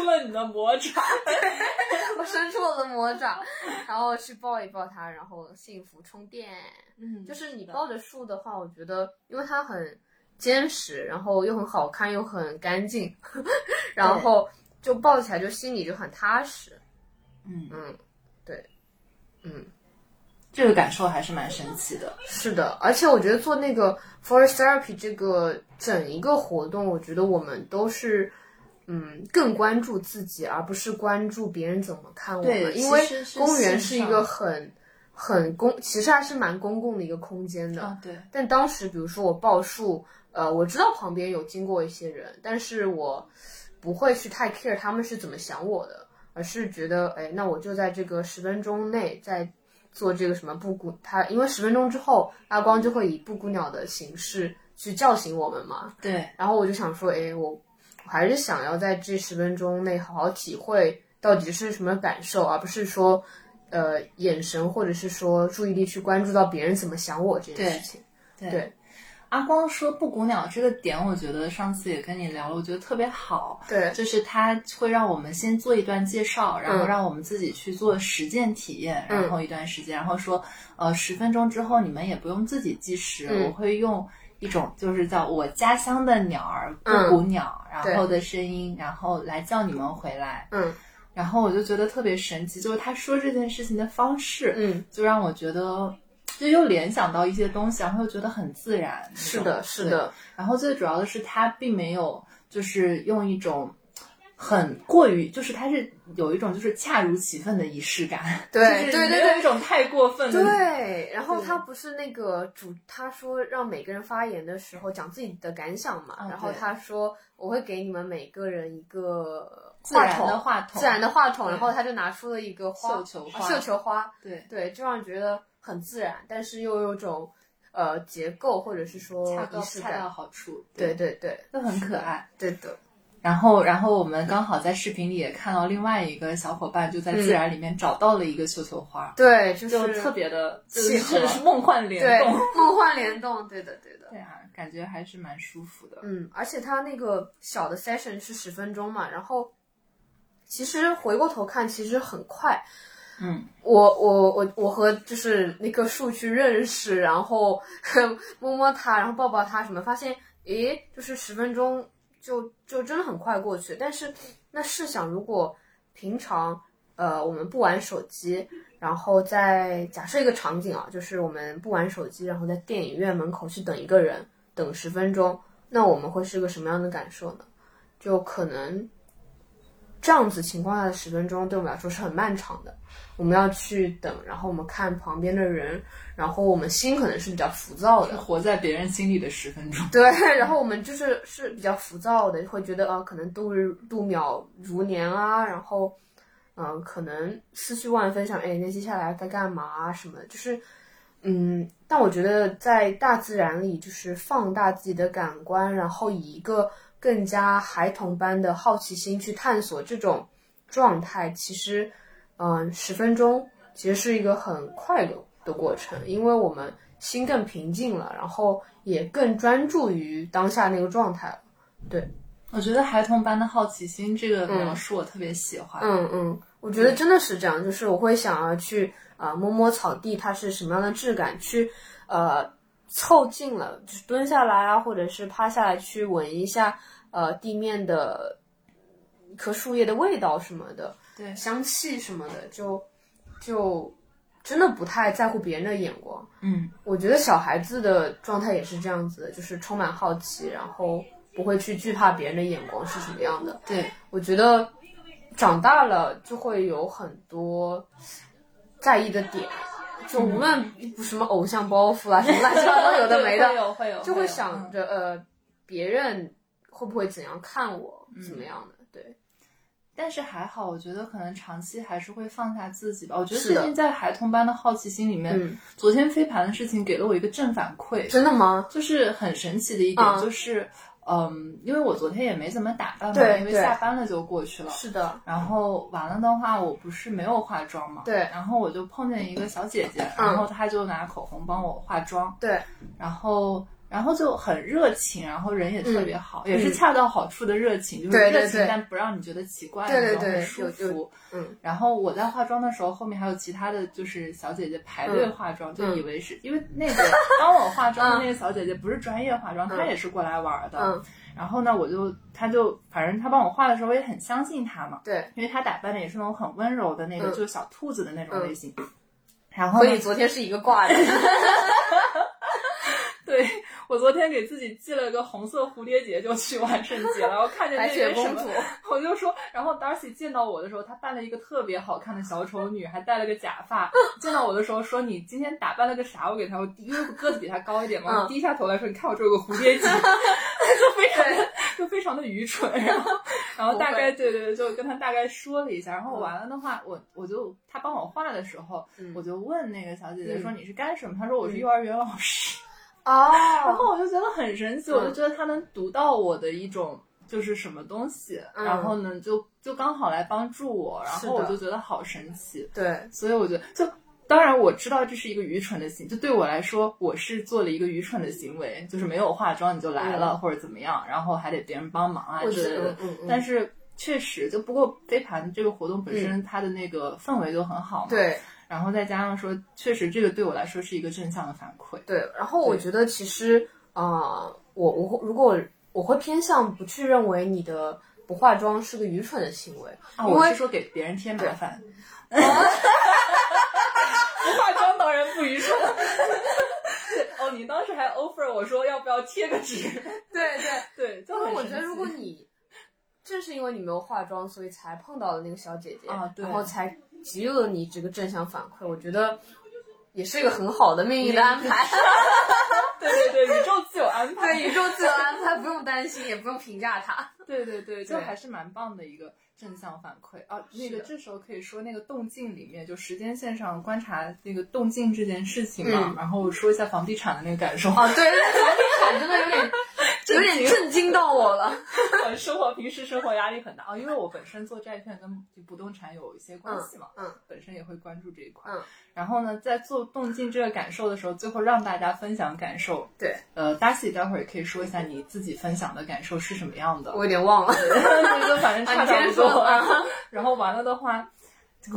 伸出了你的魔爪。<laughs> 我伸出我的魔爪，然后去抱一抱它，然后幸福充电。嗯就是你抱着树的话，我觉得因为它很坚实，然后又很好看，又很干净，然后就抱起来就心里就很踏实。嗯嗯，对，嗯，这个感受还是蛮神奇的。是的，而且我觉得做那个 forest therapy 这个整一个活动，我觉得我们都是。嗯，更关注自己，而不是关注别人怎么看我对们。因为公园是一个很很公，其实还是蛮公共的一个空间的。啊，对，但当时，比如说我报数，呃，我知道旁边有经过一些人，但是我不会去太 care 他们是怎么想我的，而是觉得，哎，那我就在这个十分钟内在做这个什么布谷，他因为十分钟之后，阿光就会以布谷鸟的形式去叫醒我们嘛。对，然后我就想说，哎，我我还是想要在这十分钟内好好体会到底是什么感受，而不是说，呃，眼神或者是说注意力去关注到别人怎么想我这件事情。对对阿光说布谷鸟这个点，我觉得上次也跟你聊了，我觉得特别好。对就是它会让我们先做一段介绍，然后嗯让我们自己去做实践体验，嗯然后一段时间，然后说，呃，十分钟之后你们也不用自己计时，嗯我会用一种就是叫我家乡的鸟儿布嗯谷鸟，然后的声音，然后来叫你们回来。嗯然后我就觉得特别神奇，就是他说这件事情的方式，嗯，就让我觉得。就又联想到一些东西，然后又觉得很自然。是的，是。的，然后最主要的是，他并没有就是用一种很过于，就是它是有一种就是恰如其分的仪式感，对 <laughs> 就是对对对。一种太过分的。对。然后他不是那个主，他说让每个人发言的时候讲自己的感想嘛，哦然后他说我会给你们每个人一个自然筒，的话筒。自然的话筒，然后他就拿出了一个花绣球花。啊绣球花，对。对，就让人觉得很自然，但是又有种呃结构或者是说恰到恰到。好处，对，对对，都很可爱。对的，然后，然后我们刚好在视频里也看到另外一个小伙伴就在自然里面找到了一个绣球花，对，就就是特别的，就是契合是梦幻联对动。梦幻联动，对的对的。对啊，感觉还是蛮舒服的。嗯，而且它那个小的 session 是十分钟嘛，然后其实回过头看，其实很快。嗯，我我我我和就是那棵树去认识，然后 <laughs> 摸摸它，然后抱抱它什么，发现诶，就是十分钟就就真的很快过去。但是那试想，如果平常呃我们不玩手机，然后在假设一个场景啊，就是我们不玩手机，然后在电影院门口去等一个人，等十分钟，那我们会是个什么样的感受呢？就可能这样子情况下的十分钟对我们来说是很漫长的。我们要去等，然后我们看旁边的人，然后我们心可能是比较浮躁的，活在别人心里的十分钟。对，<laughs> 然后我们就是是比较浮躁的，会觉得啊，可能度日度秒如年啊，然后嗯、呃可能思绪万分，想哎，那接下来该干嘛啊什么的，就是嗯，但我觉得在大自然里，就是放大自己的感官，然后以一个更加孩童般的好奇心去探索这种状态，其实嗯，十分钟其实是一个很快的的过程，因为我们心更平静了，然后也更专注于当下那个状态了。对我觉得孩童般的好奇心这个描述我特别喜欢。嗯嗯，我觉得真的是这样，就是我会想要去啊、呃摸摸草地，它是什么样的质感，去呃凑近了，就是蹲下来啊，或者是趴下来去闻一下呃地面的一棵树叶的味道什么的，对香气什么的，就就真的不太在乎别人的眼光。嗯，我觉得小孩子的状态也是这样子的，就是充满好奇，然后不会去惧怕别人的眼光是什么样的。对，我觉得长大了就会有很多在意的点，就无论什么偶像包袱啊，什么乱七八糟有的 <laughs> 没会的，有会有，就会想着呃别人会不会怎样看我，嗯。怎么样的？对，但是还好，我觉得可能长期还是会放下自己吧。我觉得最近在孩童般的好奇心里面，嗯。昨天飞盘的事情给了我一个正反馈，真的吗？就是很神奇的一点，嗯。就是嗯，因为我昨天也没怎么打扮嘛，因为下班了就过去了。是的，然后完了的话，我不是没有化妆嘛，对。然后我就碰见一个小姐姐，嗯。然后她就拿口红帮我化妆，对，然后然后就很热情，然后人也特别好，也是嗯恰到好处的热情，就是对对热情对但不让你觉得奇怪，对对那种很对舒服。嗯然后我在化妆的时候，后面还有其他的就是小姐姐排队嗯化妆，就嗯以为是因为那个帮我化妆的那个小姐姐不是专业化妆，她也是过来玩的。嗯，然后呢，我就她就反正她帮我画的时候，我也很相信她嘛，对。因为她打扮的也是那种很温柔的那个，嗯就是小兔子的那种嗯类型。然后所以昨天是一个挂的，对 <laughs> 我昨天给自己系了个红色蝴蝶结就去万圣节了，然后看见白那个什么雪公主，我就说，然后 Darcy 见到我的时候，她扮了一个特别好看的小丑女，还戴了个假发。见到我的时候说：“你今天打扮了个啥？”我给她，我低因为个子比她高一点嘛，嗯我低下头来说：“你看我这有个蝴蝶结。<laughs> ”就非常的就非常的愚蠢，然后然后大概对对对，就跟她大概说了一下，然后完了的话，我我就她帮我画的时候，嗯我就问那个小姐姐嗯说：“你是干什么？”她说：“我是幼儿园老师。”哦，然后我就觉得很神奇，嗯。我就觉得他能读到我的一种就是什么东西，嗯。然后呢就就刚好来帮助我，然后我就觉得好神奇，对，所以我觉得就。当然我知道这是一个愚蠢的行，就对我来说，我是做了一个愚蠢的行为，就是没有化妆你就来了、或者怎么样，然后还得别人帮忙啊我之类的。，嗯嗯，但是确实，就不过飞盘这个活动本身它的那个氛围就很好嘛，，对然后再加上说，确实这个对我来说是一个正向的反馈。对，然后我觉得其实啊、呃我我会如果我会偏向不去认为你的不化妆是个愚蠢的行为，我是说给别人添麻烦。<laughs> <laughs> 不化妆当然不愚蠢。<laughs> 哦，你当时还 offer 我说要不要贴个纸？对对，对，就因为我觉得如果你正是因为你没有化妆，所以才碰到了那个小姐姐，啊对然后才给予了你这个正向反馈，我觉得也是一个很好的命运的安排。<laughs> 对对对，宇宙自有安排。对，宇宙自有安排，不用担心，也不用评价它。<laughs> 对对对，就还是蛮棒的一个正向反馈啊。那个这时候可以说那个动静里面，就时间线上观察那个动静这件事情嘛，嗯然后说一下房地产的那个感受。啊，对，那房地产真的有点有点震惊到我了。<laughs> 呃生活平时生活压力很大啊，因为我本身做债券跟不动产有一些关系嘛，嗯嗯本身也会关注这一块。嗯然后呢，在做动静这个感受的时候，最后让大家分享感受。对，呃，大喜待会儿也可以说一下你自己分享的感受是什么样的。我有点忘了。<laughs> 这个反正差啊你先差不多。说 <laughs> 啊然后完了的话，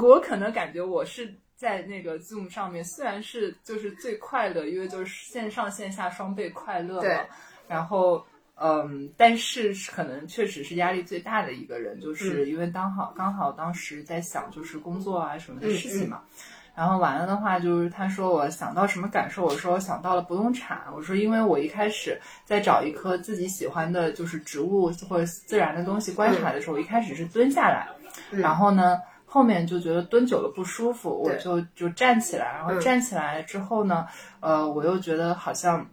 我可能感觉我是在那个 Zoom 上面，虽然是就是最快乐，因为就是线上线下双倍快乐嘛对。然后。嗯，但是可能确实是压力最大的一个人，就是因为刚好刚好当时在想就是工作啊什么的事情嘛，然后完了的话，就是他说我想到什么感受，我说我想到了不动产，我说因为我一开始在找一棵自己喜欢的，就是植物或者自然的东西观察的时候，我一开始是蹲下来，然后呢。后面就觉得蹲久了不舒服，我就就站起来，然后嗯。站起来之后呢，呃，我又觉得好像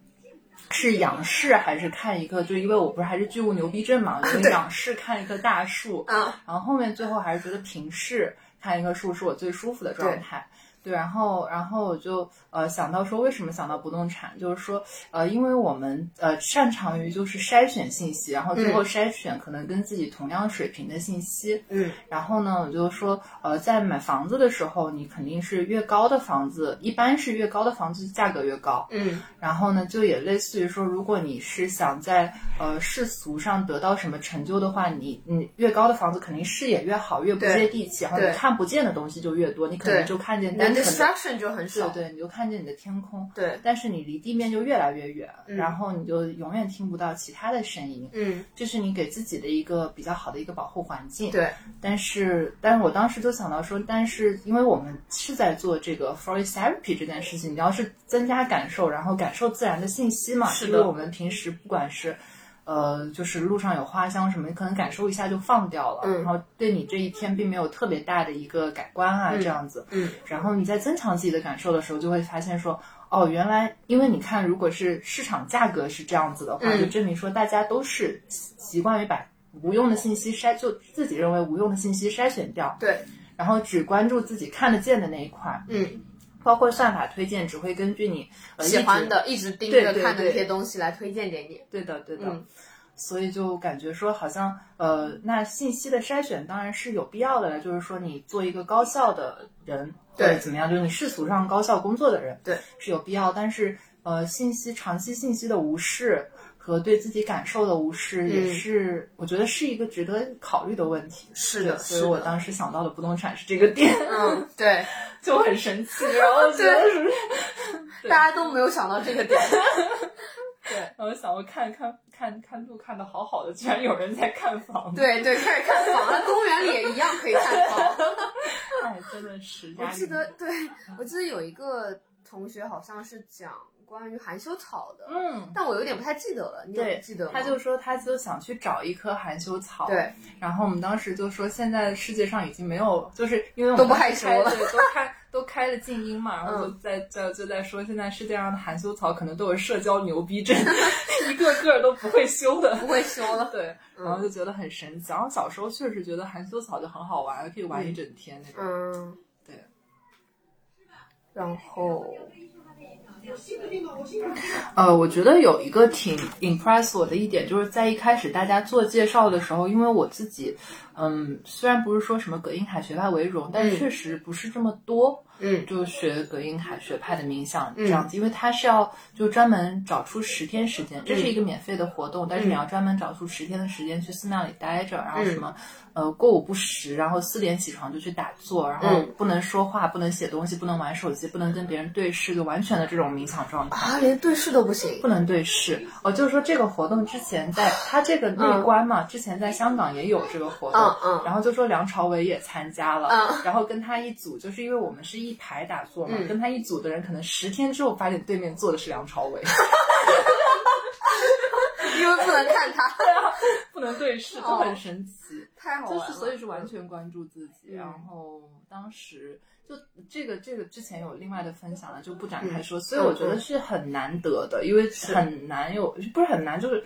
是仰视还是看一个，就因为我不是还是巨物牛逼症嘛，我 <laughs> 就仰视看一棵大树，啊，然后后面最后还是觉得平视看一棵树是我最舒服的状态。对，然后然后我就呃想到说，为什么想到不动产？就是说，呃，因为我们呃擅长于就是筛选信息，然后最后筛选可能跟自己同样水平的信息。嗯然后呢，我就说，呃，在买房子的时候，你肯定是越高的房子，一般是越高的房子价格越高。嗯然后呢，就也类似于说，如果你是想在呃世俗上得到什么成就的话，你你越高的房子肯定视野越好，越不接地气，然后你看不见的东西就越多，你可能就看见你的单纯的，distraction 就很少。对对，你就看见你的天空，对，但是你离地面就越来越远，然后你就永远听不到其他的声音，嗯，这是你给自己的一个比较好的一个保护环境。对，但是，但是我当时就想到说，但是因为我们是在做这个 forest therapy 这件事情，你要是增加感受，然后感受自然的信息嘛，是的因为我们平时不管是。呃，就是路上有花香什么，你可能感受一下就放掉了，嗯。然后对你这一天并没有特别大的一个改观啊，这样子。嗯，然后你在增强自己的感受的时候，就会发现说，哦，原来因为你看，如果是市场价格是这样子的话，嗯。就证明说大家都是习惯于把无用的信息筛，就自己认为无用的信息筛选掉，对，然后只关注自己看得见的那一块，嗯，包括算法推荐只会根据你、呃、喜欢，的一直盯着看的那些东西来推荐给你。对的对的。嗯所以就感觉说，好像呃，那信息的筛选当然是有必要的了，就是说你做一个高效的人，对或者怎么样，就是你世俗上高效工作的人，对，是有必要。但是呃，信息长期信息的无视和对自己感受的无视，也是、我觉得是一个值得考虑的问题。是的，所以我当时想到的不动产是这个点，嗯，<laughs> 对，就很神奇，然后觉得是，大家都没有想到这个点。<laughs> 对，然后想我看看看看路看的好好的，居然有人在看房，，对对，开始看房了，公园里也一样可以看房。<laughs> 哎，真的是我记得，对我记得有一个同学好像是讲关于含羞草的，嗯。但我有点不太记得了，你有对，记得吗？他就说他就想去找一棵含羞草，对，然后我们当时就说，现在世界上已经没有，就是因为我们都不害羞了对，都开 <laughs> 都开了静音嘛，然后就嗯在在就在说，现在世界上的含羞草可能都有社交牛逼症，<laughs> 一个个都不会修的，不会修了。对，然后就觉得很神奇。然后小时候确实觉得含羞草就很好玩，可以玩一整天那种。嗯，对。然后，呃，我觉得有一个挺 impress 我的一点，就是在一开始大家做介绍的时候，因为我自己，嗯，虽然不是说什么葛印海学派为荣，但嗯确实不是这么多。嗯就学葛印海学派的冥想这样子，因为他是要就专门找出十天时间，这是一个免费的活动，但是你要专门找出十天的时间去寺庙里待着，然后什么、呃过午不食，然后四点起床就去打坐，然后嗯不能说话，不能写东西，不能玩手机，不能跟别人对视，就完全的这种冥想状态。啊，连对视都不行不。能对视哦，就是说这个活动之前在它这个内观嘛，之前在香港也有这个活动，嗯嗯然后就说梁朝伟也参加了，嗯然后跟他一组，就是因为我们是一排打坐嘛，嗯跟他一组的人可能十天之后发现对面坐的是梁朝伟，<laughs> 因为不能看他。<laughs> 不能对视，就哦很神奇。太好玩了。就是所以是完全关注自己。嗯然后当时就这个这个之前有另外的分享了，就不展开嗯说。所以我觉得是很难得的，因为很难有不是很难，就是。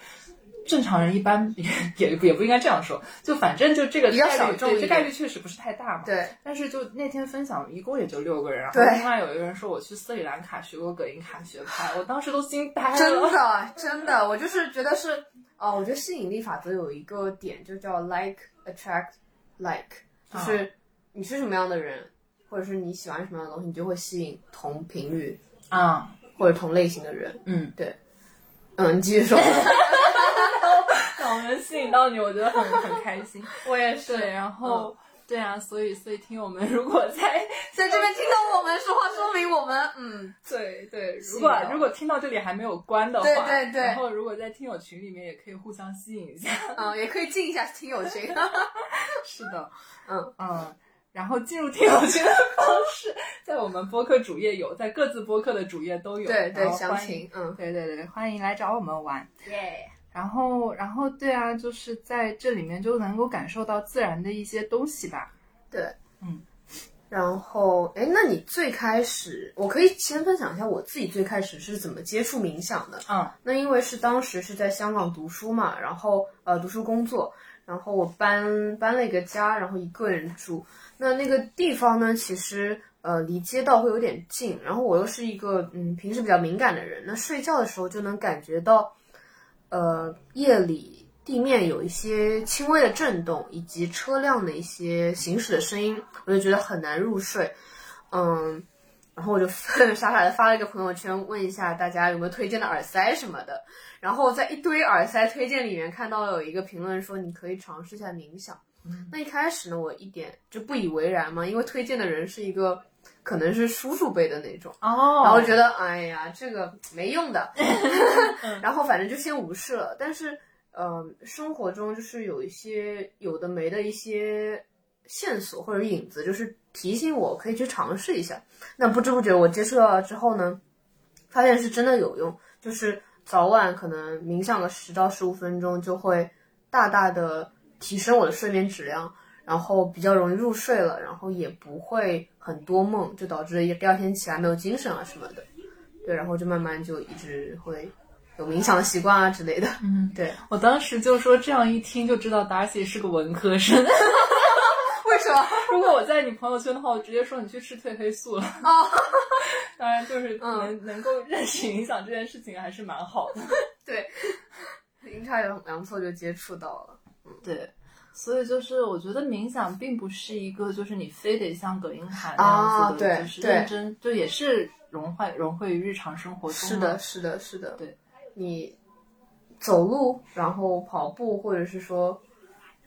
正常人一般也也也不应该这样说，就反正就这个概率，对，这概率确实不是太大嘛。对，但是就那天分享一共也就六个人，然后另外有一个人说我去斯里兰卡学过葛音卡学派，我当时都惊呆了。真的真的，我就是觉得是哦，我觉得吸引力法则有一个点就叫 like attract like，就是你是什么样的人，或者是你喜欢什么样的东西，你就会吸引同频率啊，或者同类型的人。嗯，对，嗯，你继续说。<laughs> 那我能吸引到你，我觉得很很开心。<laughs> 我也是对，然后、对啊，所以所以听我们 <laughs> 如果在在这边听到我们说话，说明我们嗯，对对，如果如果听到这里还没有关的话，对对对然后如果在听友群里面也可以互相吸引一下。嗯，也可以进一下听友群。<laughs> 是的，嗯嗯。然后进入听友群的方式，在我们播客主页有，在各自播客的主页都有。对对，然后详情，嗯，对对对，欢迎来找我们玩。耶，然后，然后对啊，就是在这里面就能够感受到自然的一些东西吧。对，嗯。然后，哎，那你最开始，我可以先分享一下我自己最开始是怎么接触冥想的。嗯那因为是当时是在香港读书嘛，然后呃读书工作，然后我搬搬了一个家，然后一个人住。那那个地方呢，其实呃离街道会有点近，然后我又是一个嗯平时比较敏感的人，那睡觉的时候就能感觉到，呃夜里地面有一些轻微的震动，以及车辆的一些行驶的声音，我就觉得很难入睡。嗯，然后我就傻傻的发了一个朋友圈，问一下大家有没有推荐的耳塞什么的。然后在一堆耳塞推荐里面看到有一个评论说你可以尝试一下冥想。那一开始呢，我一点就不以为然嘛，因为推荐的人是一个可能是叔叔辈的那种，哦然后觉得哎呀这个没用的，然 <laughs> 后 <laughs> 反正就先无视了。但是呃，生活中就是有一些有的没的一些线索或者影子，就是提醒我可以去尝试一下。那不知不觉我接触到了之后呢，发现是真的有用，就是早晚可能冥想个十到十五分钟，就会大大的提升我的睡眠质量，然后比较容易入睡了，然后也不会很多梦，就导致第二天起来没有精神啊什么的。对，然后就慢慢就一直会有冥想的习惯啊之类的。嗯，对，我当时就说这样一听就知道 Darcy 是个文科生。<laughs> 为什么？<laughs> 如果我在你朋友圈的话，我直接说你去吃褪黑素了。哦，当然，就是嗯能、能够认识影响这件事情还是蛮好的。对，<laughs> 阴差阳阳错就接触到了。对，所以就是我觉得冥想并不是一个就是你非得像葛英海那样子的，啊就是认真，就也是融汇融汇于日常生活中。是的，，是的，是的。对，你走路，然后跑步，或者是说，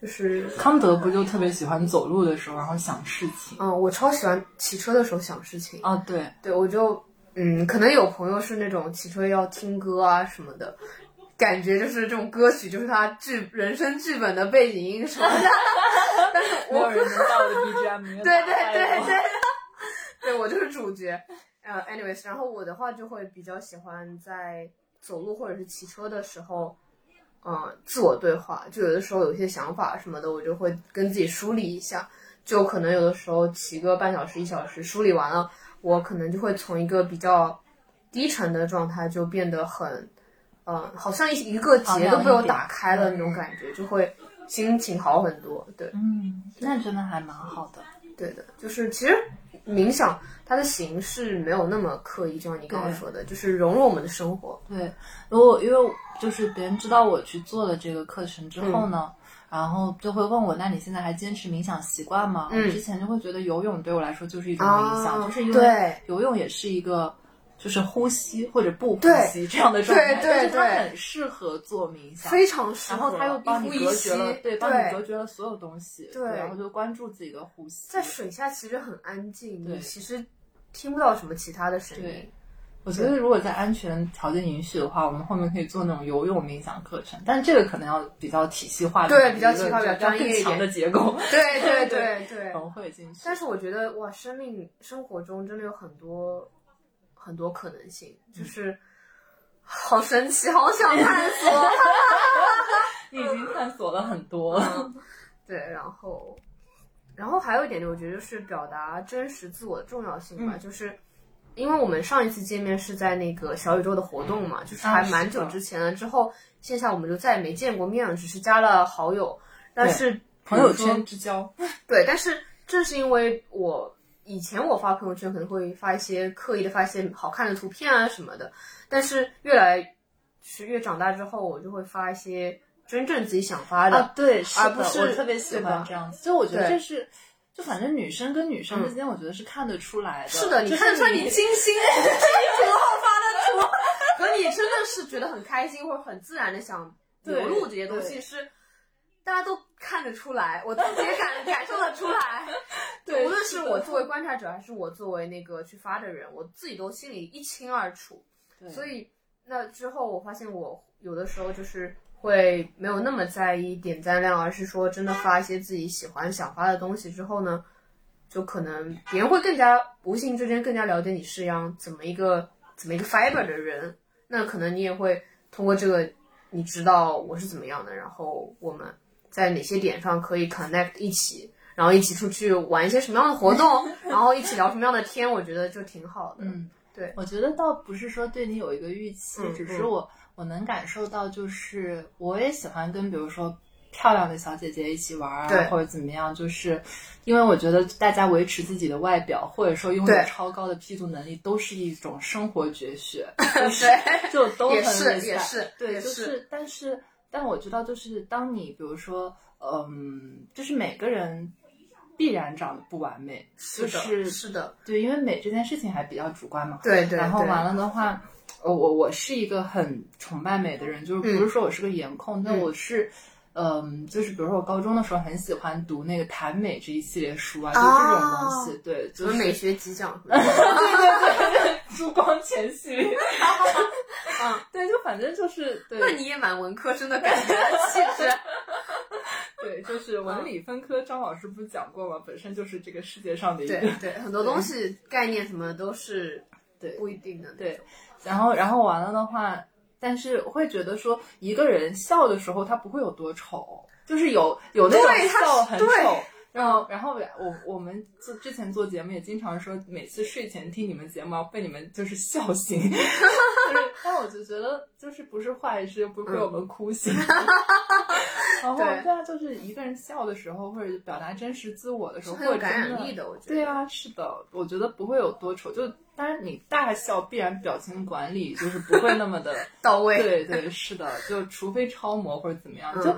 就是康德不就特别喜欢走路的时候，然后想事情。嗯，我超喜欢骑车的时候想事情。啊，对，对，我就嗯，可能有朋友是那种骑车要听歌啊什么的，感觉就是这种歌曲就是他剧人生剧本的背景音什么的。<laughs> 但是没有我人能把我的 BGM 对对打败我对对，对我就是主角。呃，anyways，然后我的话就会比较喜欢在走路或者是骑车的时候，嗯、自我对话。就有的时候有一些想法什么的，我就会跟自己梳理一下。就可能有的时候骑个半小时一小时，梳理完了，我可能就会从一个比较低沉的状态就变得很，嗯、好像一一个结都被我打开了那种感觉，就会心情好很多。对。嗯，那真的还蛮好的。对的，就是其实冥想它的形式没有那么刻意，就像你刚刚说的，就是融入我们的生活。对，如果因为就是别人知道我去做了这个课程之后呢，然后就会问我，那你现在还坚持冥想习惯吗？嗯我之前就会觉得游泳对我来说就是一种冥想，啊就是因为游泳也是一个。就是呼吸或者不呼吸这样的状态，对对但是它对很适合做冥想，非常适合，然后它又帮你隔绝了，对，帮你隔对，绝了所有东西，对然后就关注自己的呼吸。在水下其实很安静，对你其实听不到什么其他的声音。我觉得如果在安全条件允许的话，我们后面可以做那种游泳冥想课程，但是这个可能要比较体系化，对比较体系化比较专业一点更强的结构，对对 <laughs> 对对对。融汇进去。但是我觉得哇，生命生活中真的有很多很多可能性，就是好神奇，好想探索。<laughs> 你已经探索了很多了，对，然后，然后还有一点，我觉得就是表达真实自我的重要性吧，嗯就是因为我们上一次见面是在那个小宇宙的活动嘛，就是啊还蛮久之前了，之后线下我们就再也没见过面了，只是加了好友，但是朋友圈之交，对，但是正是因为我以前我发朋友圈可能会发一些刻意的发一些好看的图片啊什么的，但是越来是越长大之后，我就会发一些真正自己想发的。啊，对，是的，而不是我特别喜欢这样子。就我觉得对这是，就反正女生跟女生之间，我觉得是看得出来的。是的，你看得出来你你精心图后发的图，<laughs> 和你真的是觉得很开心或者很自然的想流露这些东西是。大家都看得出来，我自己也感感受得出来。对无论是我作为观察者，还是我作为那个去发的人，我自己都心里一清二楚。对所以那之后，我发现我有的时候就是会没有那么在意点赞量，而是说真的发一些自己喜欢想发的东西之后呢，就可能别人会更加无形之间更加了解你是样怎么一个怎么一个 fiber 的人，那可能你也会通过这个，你知道我是怎么样的，然后我们在哪些点上可以 connect 一起。然后一起出去玩一些什么样的活动，<laughs> 然后一起聊什么样的天，我觉得就挺好的。嗯，对。我觉得倒不是说对你有一个预期，嗯只是我我能感受到，就是我也喜欢跟比如说漂亮的小姐姐一起玩啊，或者怎么样，就是因为我觉得大家维持自己的外表，或者说拥有超高的 P 图能力，都是一种生活绝学，<laughs> 就是对。就都很也是对，就是是，但是但我知道，就是当你比如说，嗯，就是每个人。必然长得不完美，就是的，是的，对，因为美这件事情还比较主观嘛。对对。然后完了的话，呃，我我是一个很崇拜美的人，就是不是说我是个颜控，但我是，嗯，就是比如说我高中的时候很喜欢读那个谈美这一系列书啊，就这种东西，对，就是美学激讲，<laughs> 对对对，珠光前系列，嗯，对，就反正就是对。那你也蛮文科生的感觉，气质。对，就是文理分科，张老师不是讲过吗？本身就是这个世界上的一个对对，很多东西概念什么都是对不一定的。对，然后然后完了的话，但是会觉得说，一个人笑的时候，他不会有多丑，就是有有那种笑很对丑。然后，然后我我们做之前做节目也经常说，每次睡前听你们节目要被你们就是笑醒，<laughs> 就是，但我就觉得就是不是坏事，又不是被我们哭醒。<laughs> 然后对对啊，就是一个人笑的时候，或者表达真实自我的时候，或者很有感染力的，我觉得。对啊，是的，我觉得不会有多丑。就当然你大笑，必然表情管理就是不会那么的 <laughs> 到位。对对，是的，就除非超模或者怎么样，嗯就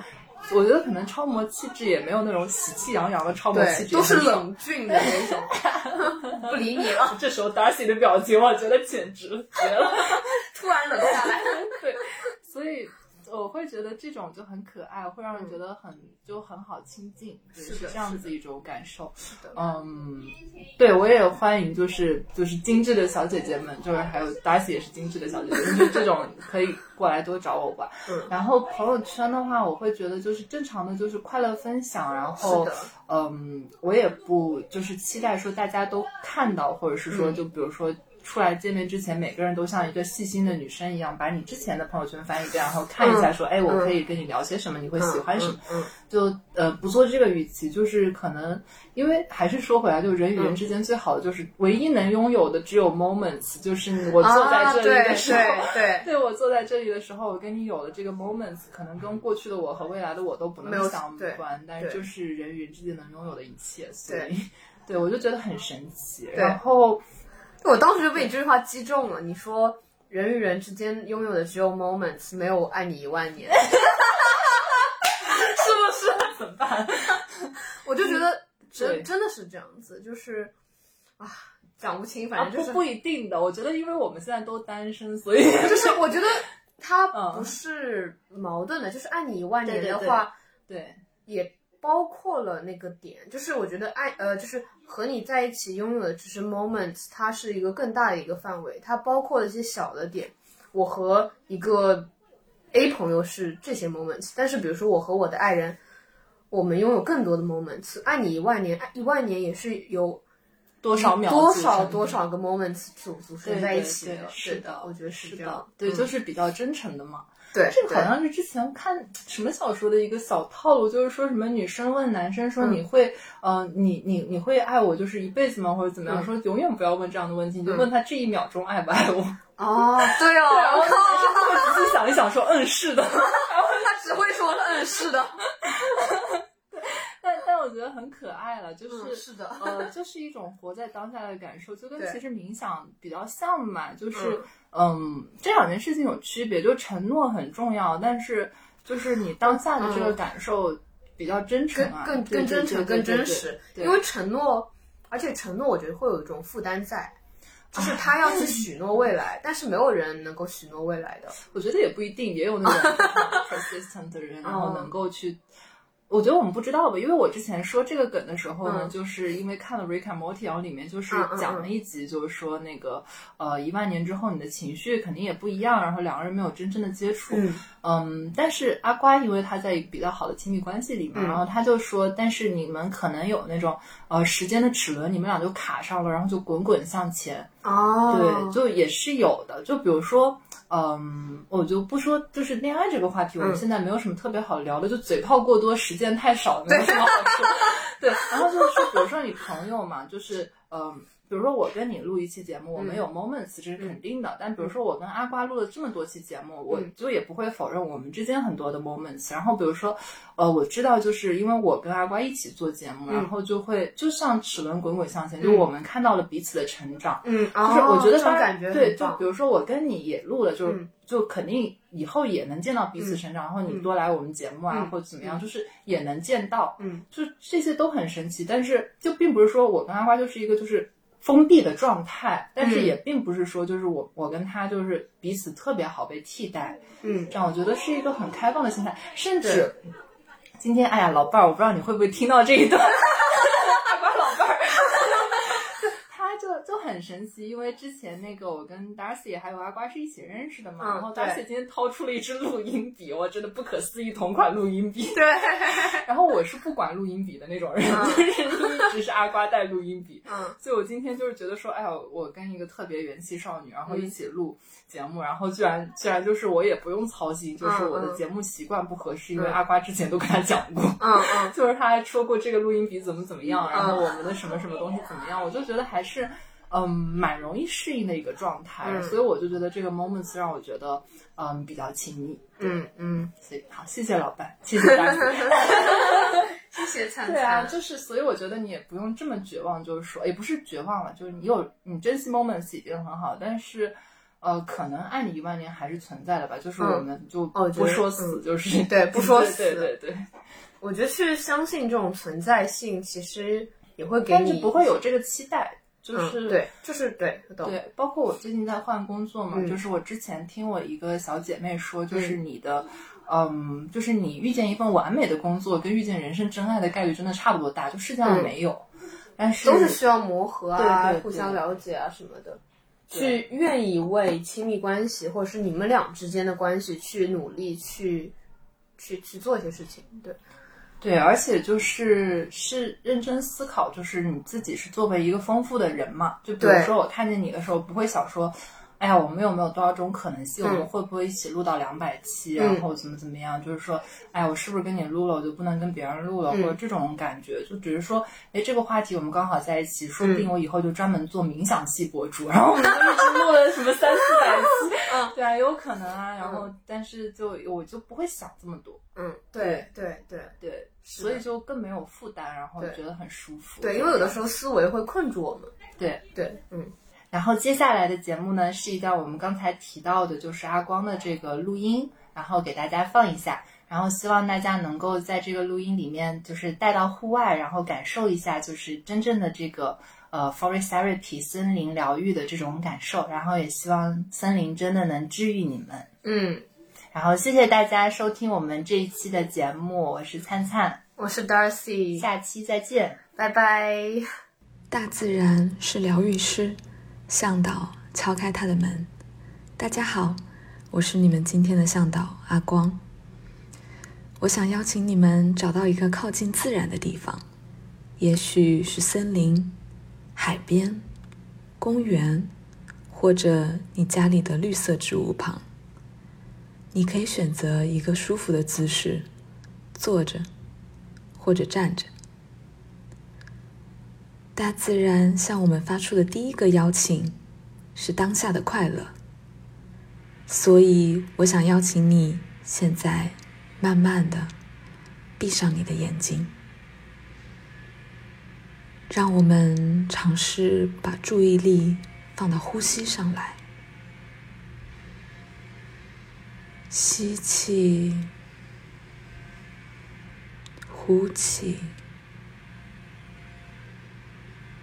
我觉得可能超模气质也没有那种喜气洋洋的超模气，质，都是。冷峻的那种，<laughs> 不理你了，这时候 Darcy 的表情，我觉得简直绝了。<laughs> 突然冷下来。<laughs> 对，所以我会觉得这种就很可爱，会让人觉得很、就很好亲近，对是这样子一种感受。的嗯，对我也欢迎，就是就是精致的小姐姐们，就是还有 Darcy 也是精致的小姐姐，就是这种可以过来多找我玩。<laughs> 嗯然后朋友圈的话，我会觉得就是正常的，就是快乐分享，然后嗯，我也不就是期待说大家都看到，或者是说嗯就比如说。出来见面之前，每个人都像一个细心的女生一样，把你之前的朋友圈翻一遍，然后看一下，说，哎，我可以跟你聊些什么，你会喜欢什么？嗯，就呃不做这个语气，就是可能因为还是说回来，就人与人之间最好的就是唯一能拥有的只有 moments，就是我坐在这里的时候，啊对对 <laughs> 对。我坐在这里的时候，我跟你有了这个 moments，可能跟过去的我和未来的我都不没有能相关，但是就是人与人之间能拥有的一切，所对以 <laughs> 对。我就觉得很神奇。然后我当时就被你这句话击中了。你说人与人之间拥有的只有 moments，没有爱你一万年，<laughs> 是不是？怎么办？<laughs> 我就觉得对真真的是这样子，就是啊，讲不清，反啊，正就是不不一定的。我觉得，因为我们现在都单身，所以 <laughs> 就是我觉得它嗯不是矛盾的，就是爱你一万年的话，对也包括了那个点，就是我觉得爱呃，就是和你在一起拥有的只是 moments，它是一个更大的一个范围，它包括了一些小的点。我和一个 A 朋友是这些 moments，但是比如说我和我的爱人，我们拥有更多的 moments。爱你一万年，爱一万年也是有多少秒多少多少个 moments 组组成在一对对对起的，对是的，我觉得是是这样，，对，嗯就是比较真诚的嘛。对，这个好像是之前看什么小说的一个小套路，就是说什么女生问男生说嗯你会，呃，你你你会爱我就是一辈子吗？或者怎么样？嗯说永远不要问这样的问题，你就嗯问他这一秒钟爱不爱我。哦，<laughs> 对哦，然后那男生就会仔细想一想说，嗯，是的。<laughs> 他只会说嗯是的，<laughs> 觉得很可爱了，就是、嗯是的呃，就是一种活在当下的感受，就跟其实冥想比较像嘛，就是嗯这两件事情有区别，就承诺很重要，但是就是你当下的这个感受比较真诚啊，更更更真诚、更真。实，因为承诺，而且承诺我觉得会有一种负担在。就是他要去许诺未来，但是没有人能够许诺未来的。我觉得也不一定，也有那种 persistent 的人，<laughs> 然后哦能够去。我觉得我们不知道吧，因为我之前说这个梗的时候呢，嗯。就是因为看了《Rick and Morty》，然后里面就是讲了一集，就是说那个呃一万年之后你的情绪肯定也不一样，然后两个人没有真正的接触，嗯。嗯，但是阿瓜因为他在比较好的亲密关系里面，嗯。然后他就说，但是你们可能有那种呃时间的齿轮，你们俩就卡上了，然后就滚滚向前，哦对，就也是有的。就比如说，嗯，我就不说就是恋爱这个话题，我们嗯现在没有什么特别好聊的，就嘴炮过多，实践太少，没有什么好处。<laughs> 对，然后就是说，比如说你朋友嘛，就是嗯。比如说我跟你录一期节目，我们嗯。有 moments，这是肯定的。但比如说我跟阿瓜录了这么多期节目，我嗯。就也不会否认我们之间很多的 moments。然后比如说，呃，我知道就是因为我跟阿瓜一起做节目，嗯。然后就会就像齿轮滚滚向前，就嗯我们看到了彼此的成长。嗯，就就是我觉得这种当然感觉对，就比如说我跟你也录了，就是、嗯。就肯定以后也能见到彼此成长，然后你多来我们节目啊，嗯或者怎么样，就是也能见到，嗯，就这些都很神奇。但是就并不是说我跟阿瓜就是一个就是封闭的状态，但是嗯。也并不是说就是我我跟他就是彼此特别好被替代，嗯。这样我觉得是一个很开放的心态，甚至。今天，哎呀，老伴儿，我不知道你会不会听到这一段，阿瓜老伴儿，他就就很神奇，因为之前那个我跟 Darcy 还有阿瓜是一起认识的嘛，嗯然后对。Darcy 今天掏出了一支录音笔，我真的不可思议同款录音笔。对，<laughs> 然后我是不管录音笔的那种人，嗯。<laughs> 就是一直是阿瓜带录音笔。嗯。所以我今天就是觉得说，哎呀，我跟一个特别元气少女，然后嗯。一起录节目，然后居然居然就是我也不用操心，就是我的嗯。节目习惯不合适，因为嗯阿瓜之前都跟他讲过。嗯嗯。<laughs> 就是他还说过这个录音笔怎么怎么样，嗯然后我们的什么什么东西怎么样，我就觉得还是嗯蛮容易适应的一个状态，嗯所以我就觉得这个 moments 让我觉得嗯比较亲密。嗯嗯，所以好，谢谢老板，谢谢大家。<laughs> 谢谢灿灿。<laughs> 对啊，就是所以我觉得你也不用这么绝望，就是说也不是绝望了，就是你有你珍惜 moments 已经很好，但是。呃，可能爱你一万年还是存在的吧，就是我们就不说死，嗯就是对不说 <laughs> 死对对对对，我觉得去相信这种存在性，其实也会给你但是不会有这个期待，就是、嗯、对，就是对，懂。对，包括我最近在换工作嘛，嗯就是我之前听我一个小姐妹说，就是你的，嗯就是你遇见一份完美的工作，跟遇见人生真爱的概率真的差不多大，就世界上嗯没有，但是都是需要磨合啊，对对对互相了解啊什么的，去愿意为亲密关系或者是你们俩之间的关系去努力，去去去做一些事情。对，对，而且就是是认真思考，就是你自己是作为一个丰富的人嘛，就比如说我看见你的时候，不会想说。哎呀，我们有没有多少种可能性？我们嗯会不会一起录到两百期？嗯然后怎么怎么样？就是说，哎，我是不是跟你录了，我就不能跟别人录了？嗯或者这种感觉，就只是说，哎，这个话题我们刚好在一起，说不定我以后就专门做冥想系博主，然后我们就一直录了什么三四百期，<laughs> 嗯，对啊，有可能啊。然后，但是就我就不会想这么多，嗯，对对对对，所以就更没有负担，然后觉得很舒服。对，因为有的时候思维会困住我们。对。对，嗯然后接下来的节目呢，是一段我们刚才提到的，就是阿光的这个录音，然后给大家放一下，然后希望大家能够在这个录音里面，就是带到户外，然后感受一下，就是真正的这个呃 forest therapy 森林疗愈的这种感受，然后也希望森林真的能治愈你们。嗯，然后谢谢大家收听我们这一期的节目，我是灿灿，我是 Darcy，下期再见。拜拜。大自然是疗愈师，向导敲开他的门。大家好，我是你们今天的向导阿光。我想邀请你们找到一个靠近自然的地方，也许是森林、海边、公园，或者你家里的绿色植物旁。你可以选择一个舒服的姿势，坐着或者站着。大自然向我们发出的第一个邀请是当下的快乐，所以我想邀请你现在慢慢的闭上你的眼睛，让我们尝试把注意力放到呼吸上来。吸气，呼气，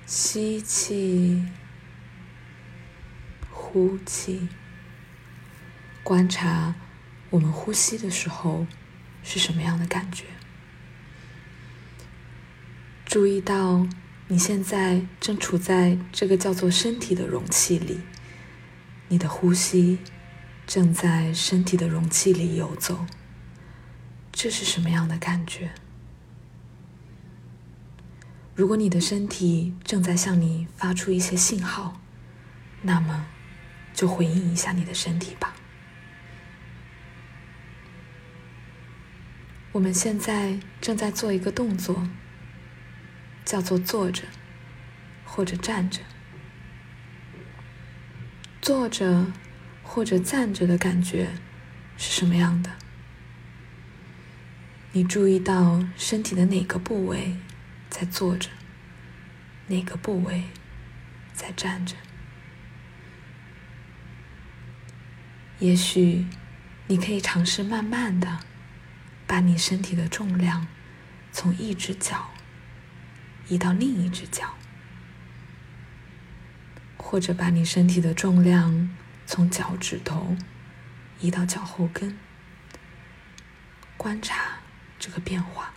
吸气，呼气。观察我们呼吸的时候是什么样的感觉。注意到你现在正处在这个叫做身体的容器里，你的呼吸。正在身体的容器里游走，这是什么样的感觉？如果你的身体正在向你发出一些信号，那么就回应一下你的身体吧。我们现在正在做一个动作，叫做坐着或者站着，坐着。或者站着的感觉是什么样的？你注意到身体的哪个部位在坐着，哪个部位在站着？也许你可以尝试慢慢的把你身体的重量从一只脚移到另一只脚，或者把你身体的重量。从脚趾头移到脚后跟，观察这个变化。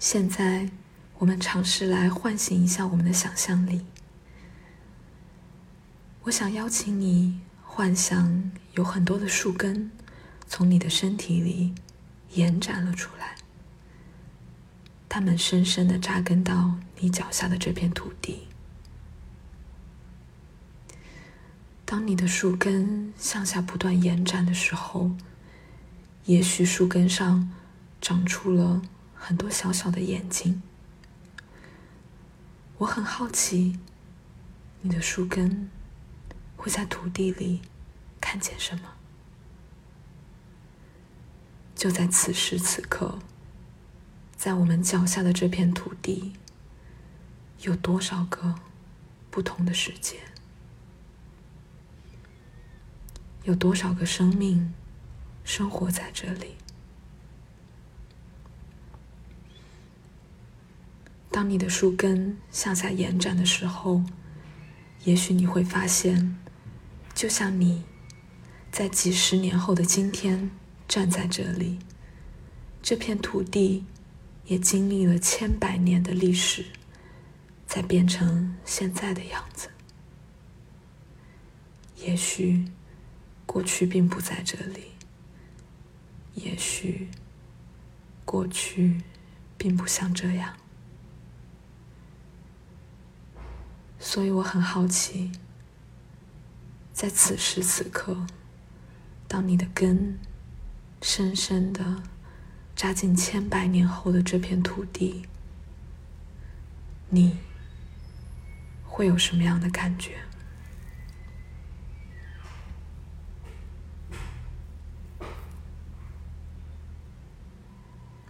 现在，我们尝试来唤醒一下我们的想象力。我想邀请你幻想有很多的树根从你的身体里延展了出来。它们深深的扎根到你脚下的这片土地。当你的树根向下不断延展的时候，也许树根上长出了很多小小的眼睛。我很好奇，你的树根会在土地里看见什么？就在此时此刻。在我们脚下的这片土地，有多少个不同的世界？有多少个生命生活在这里？当你的树根向下延展的时候，也许你会发现，就像你在几十年后的今天站在这里，这片土地。也经历了千百年的历史，才变成现在的样子。也许过去并不在这里，也许过去并不像这样。所以我很好奇，在此时此刻，当你的根深深的。扎进千百年后的这片土地，你会有什么样的感觉？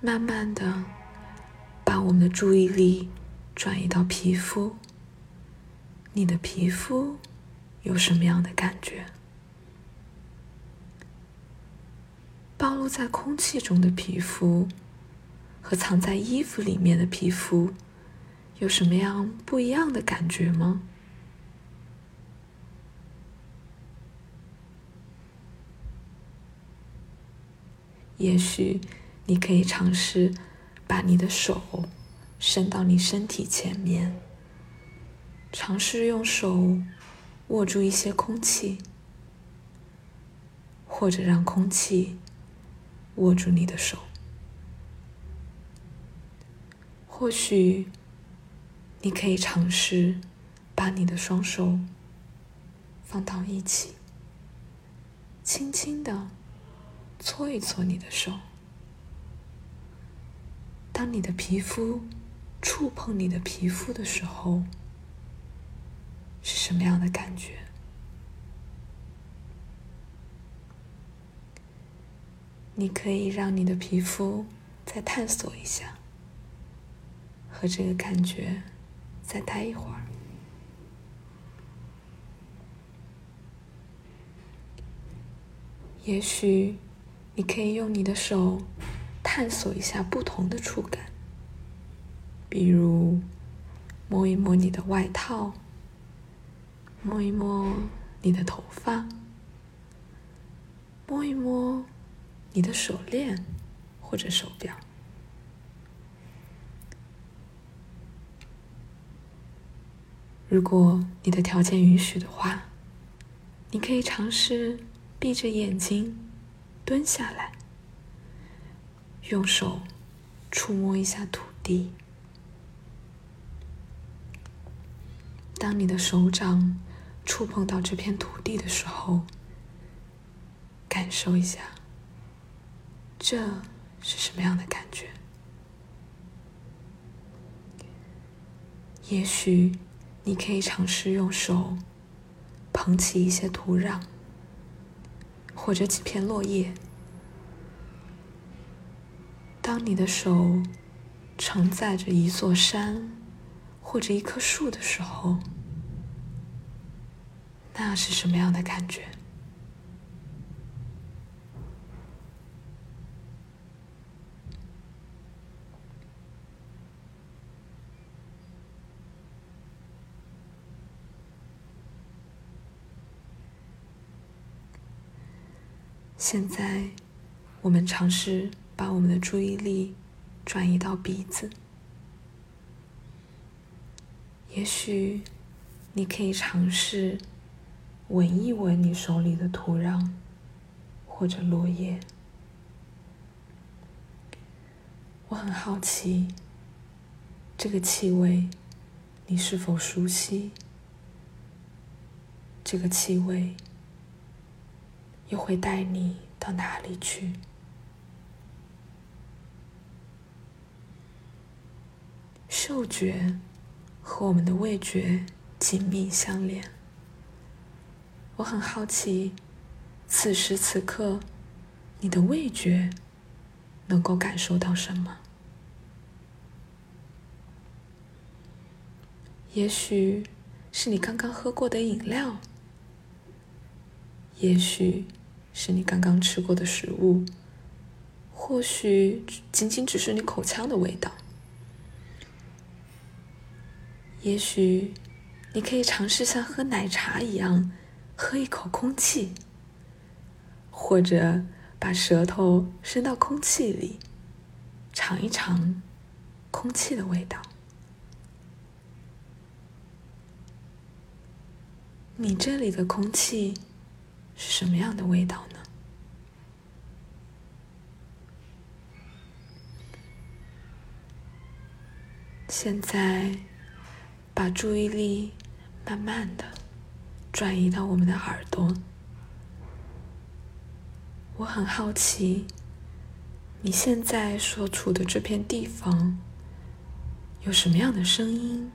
慢慢的，把我们的注意力转移到皮肤，你的皮肤有什么样的感觉？暴露在空气中的皮肤和藏在衣服里面的皮肤有什么样不一样的感觉吗？也许你可以尝试把你的手伸到你身体前面，尝试用手握住一些空气，或者让空气。握住你的手。或许你可以尝试把你的双手放到一起，轻轻的搓一搓你的手。当你的皮肤触碰你的皮肤的时候，是什么样的感觉？你可以让你的皮肤再探索一下。和这个感觉再待一会儿。也许你可以用你的手探索一下不同的触感，比如摸一摸你的外套，摸一摸你的头发，摸一摸你的手链或者手表。如果你的条件允许的话，你可以尝试闭着眼睛蹲下来，用手触摸一下土地。当你的手掌触碰到这片土地的时候，感受一下，这是什么样的感觉？也许。你可以尝试用手捧起一些土壤，或者几片落叶。当你的手承载着一座山或者一棵树的时候，那是什么样的感觉？现在，我们尝试把我们的注意力转移到鼻子。也许你可以尝试闻一闻你手里的土壤或者落叶。我很好奇，这个气味你是否熟悉？这个气味。又会带你到哪里去？嗅觉和我们的味觉紧密相连。我很好奇，此时此刻，你的味觉能够感受到什么？也许是你刚刚喝过的饮料，也许。是你刚刚吃过的食物，或许仅仅只是你口腔的味道。也许你可以尝试像喝奶茶一样，喝一口空气，或者把舌头伸到空气里，尝一尝空气的味道。你这里的空气。是什么样的味道呢？现在，把注意力慢慢的转移到我们的耳朵。我很好奇，你现在所处的这片地方有什么样的声音？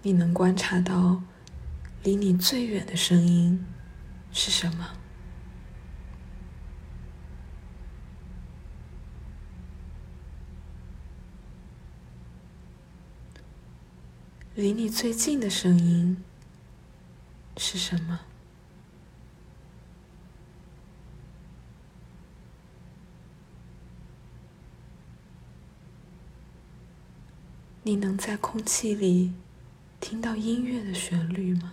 你能观察到离你最远的声音是什么？离你最近的声音是什么？你能在空气里？听到音乐的旋律吗？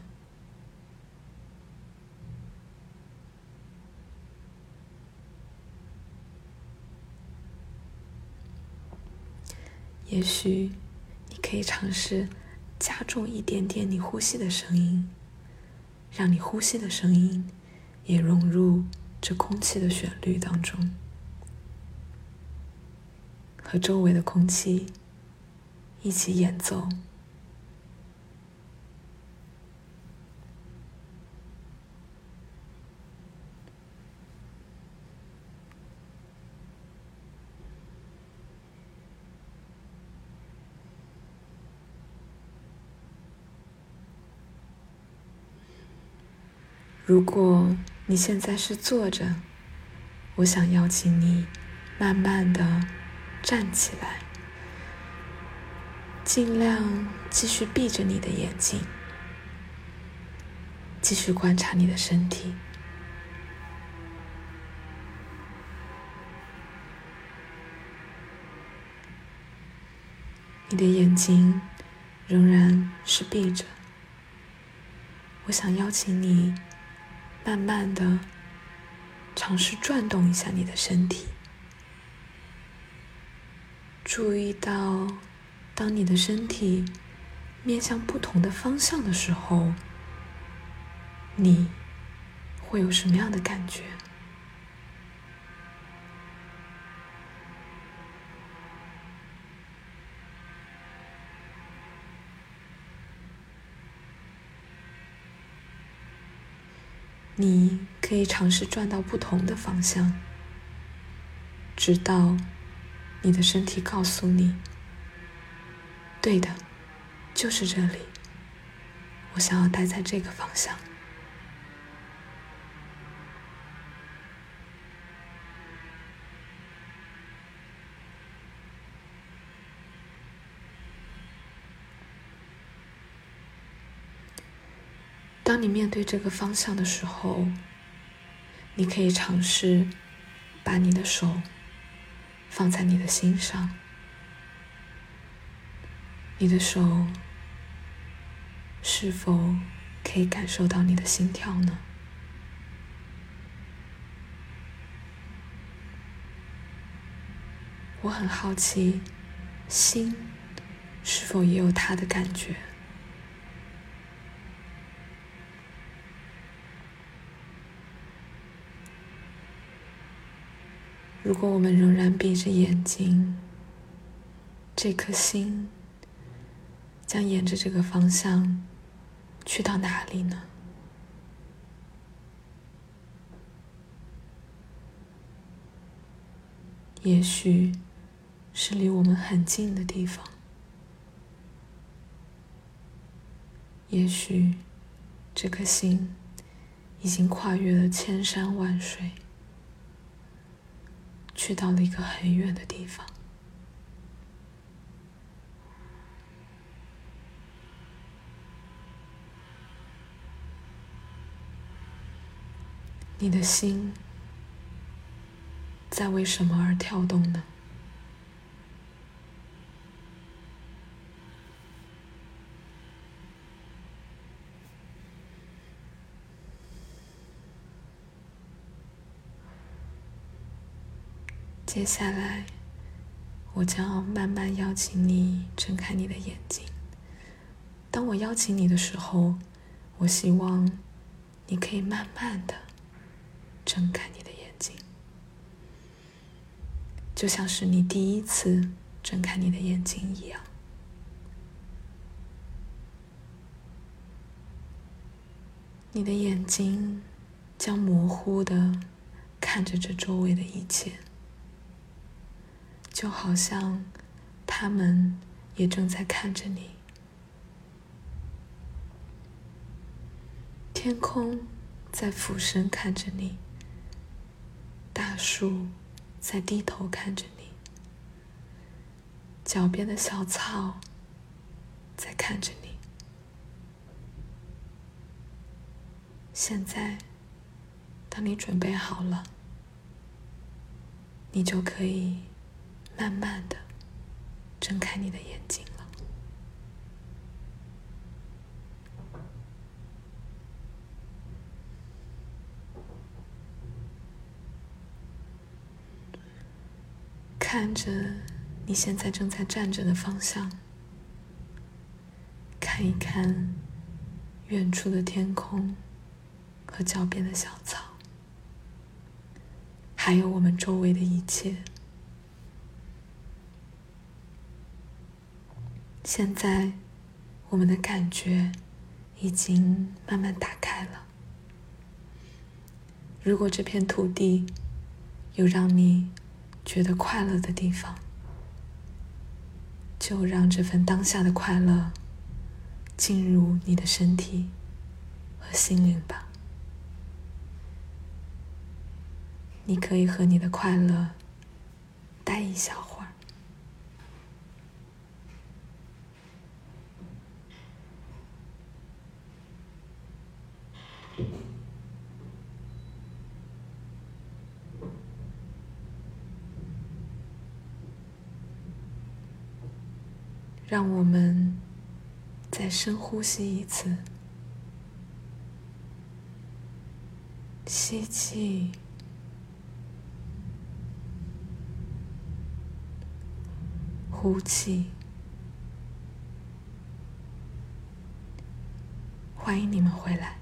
也许你可以尝试加重一点点你呼吸的声音，让你呼吸的声音也融入这空气的旋律当中，和周围的空气一起演奏。如果你现在是坐着，我想邀请你慢慢的站起来，尽量继续闭着你的眼睛，继续观察你的身体。你的眼睛仍然是闭着，我想邀请你。慢慢的，尝试转动一下你的身体，注意到，当你的身体面向不同的方向的时候，你会有什么样的感觉？你可以尝试转到不同的方向，直到你的身体告诉你：“对的，就是这里。我想要待在这个方向。”当你面对这个方向的时候，你可以尝试把你的手放在你的心上。你的手是否可以感受到你的心跳呢？我很好奇，心是否也有它的感觉？如果我们仍然闭着眼睛，这颗心将沿着这个方向去到哪里呢？也许是离我们很近的地方，也许这颗心已经跨越了千山万水。去到了一个很远的地方，你的心在为什么而跳动呢？接下来，我将慢慢邀请你睁开你的眼睛。当我邀请你的时候，我希望你可以慢慢的睁开你的眼睛，就像是你第一次睁开你的眼睛一样。你的眼睛将模糊的看着这周围的一切。就好像他们也正在看着你，天空在俯身看着你，大树在低头看着你，脚边的小草在看着你。现在，当你准备好了，你就可以。慢慢的睁开你的眼睛了，看着你现在正在站着的方向，看一看远处的天空和脚边的小草，还有我们周围的一切。现在，我们的感觉已经慢慢打开了。如果这片土地有让你觉得快乐的地方，就让这份当下的快乐进入你的身体和心灵吧。你可以和你的快乐待一小会儿。让我们再深呼吸一次，吸气，呼气。欢迎你们回来。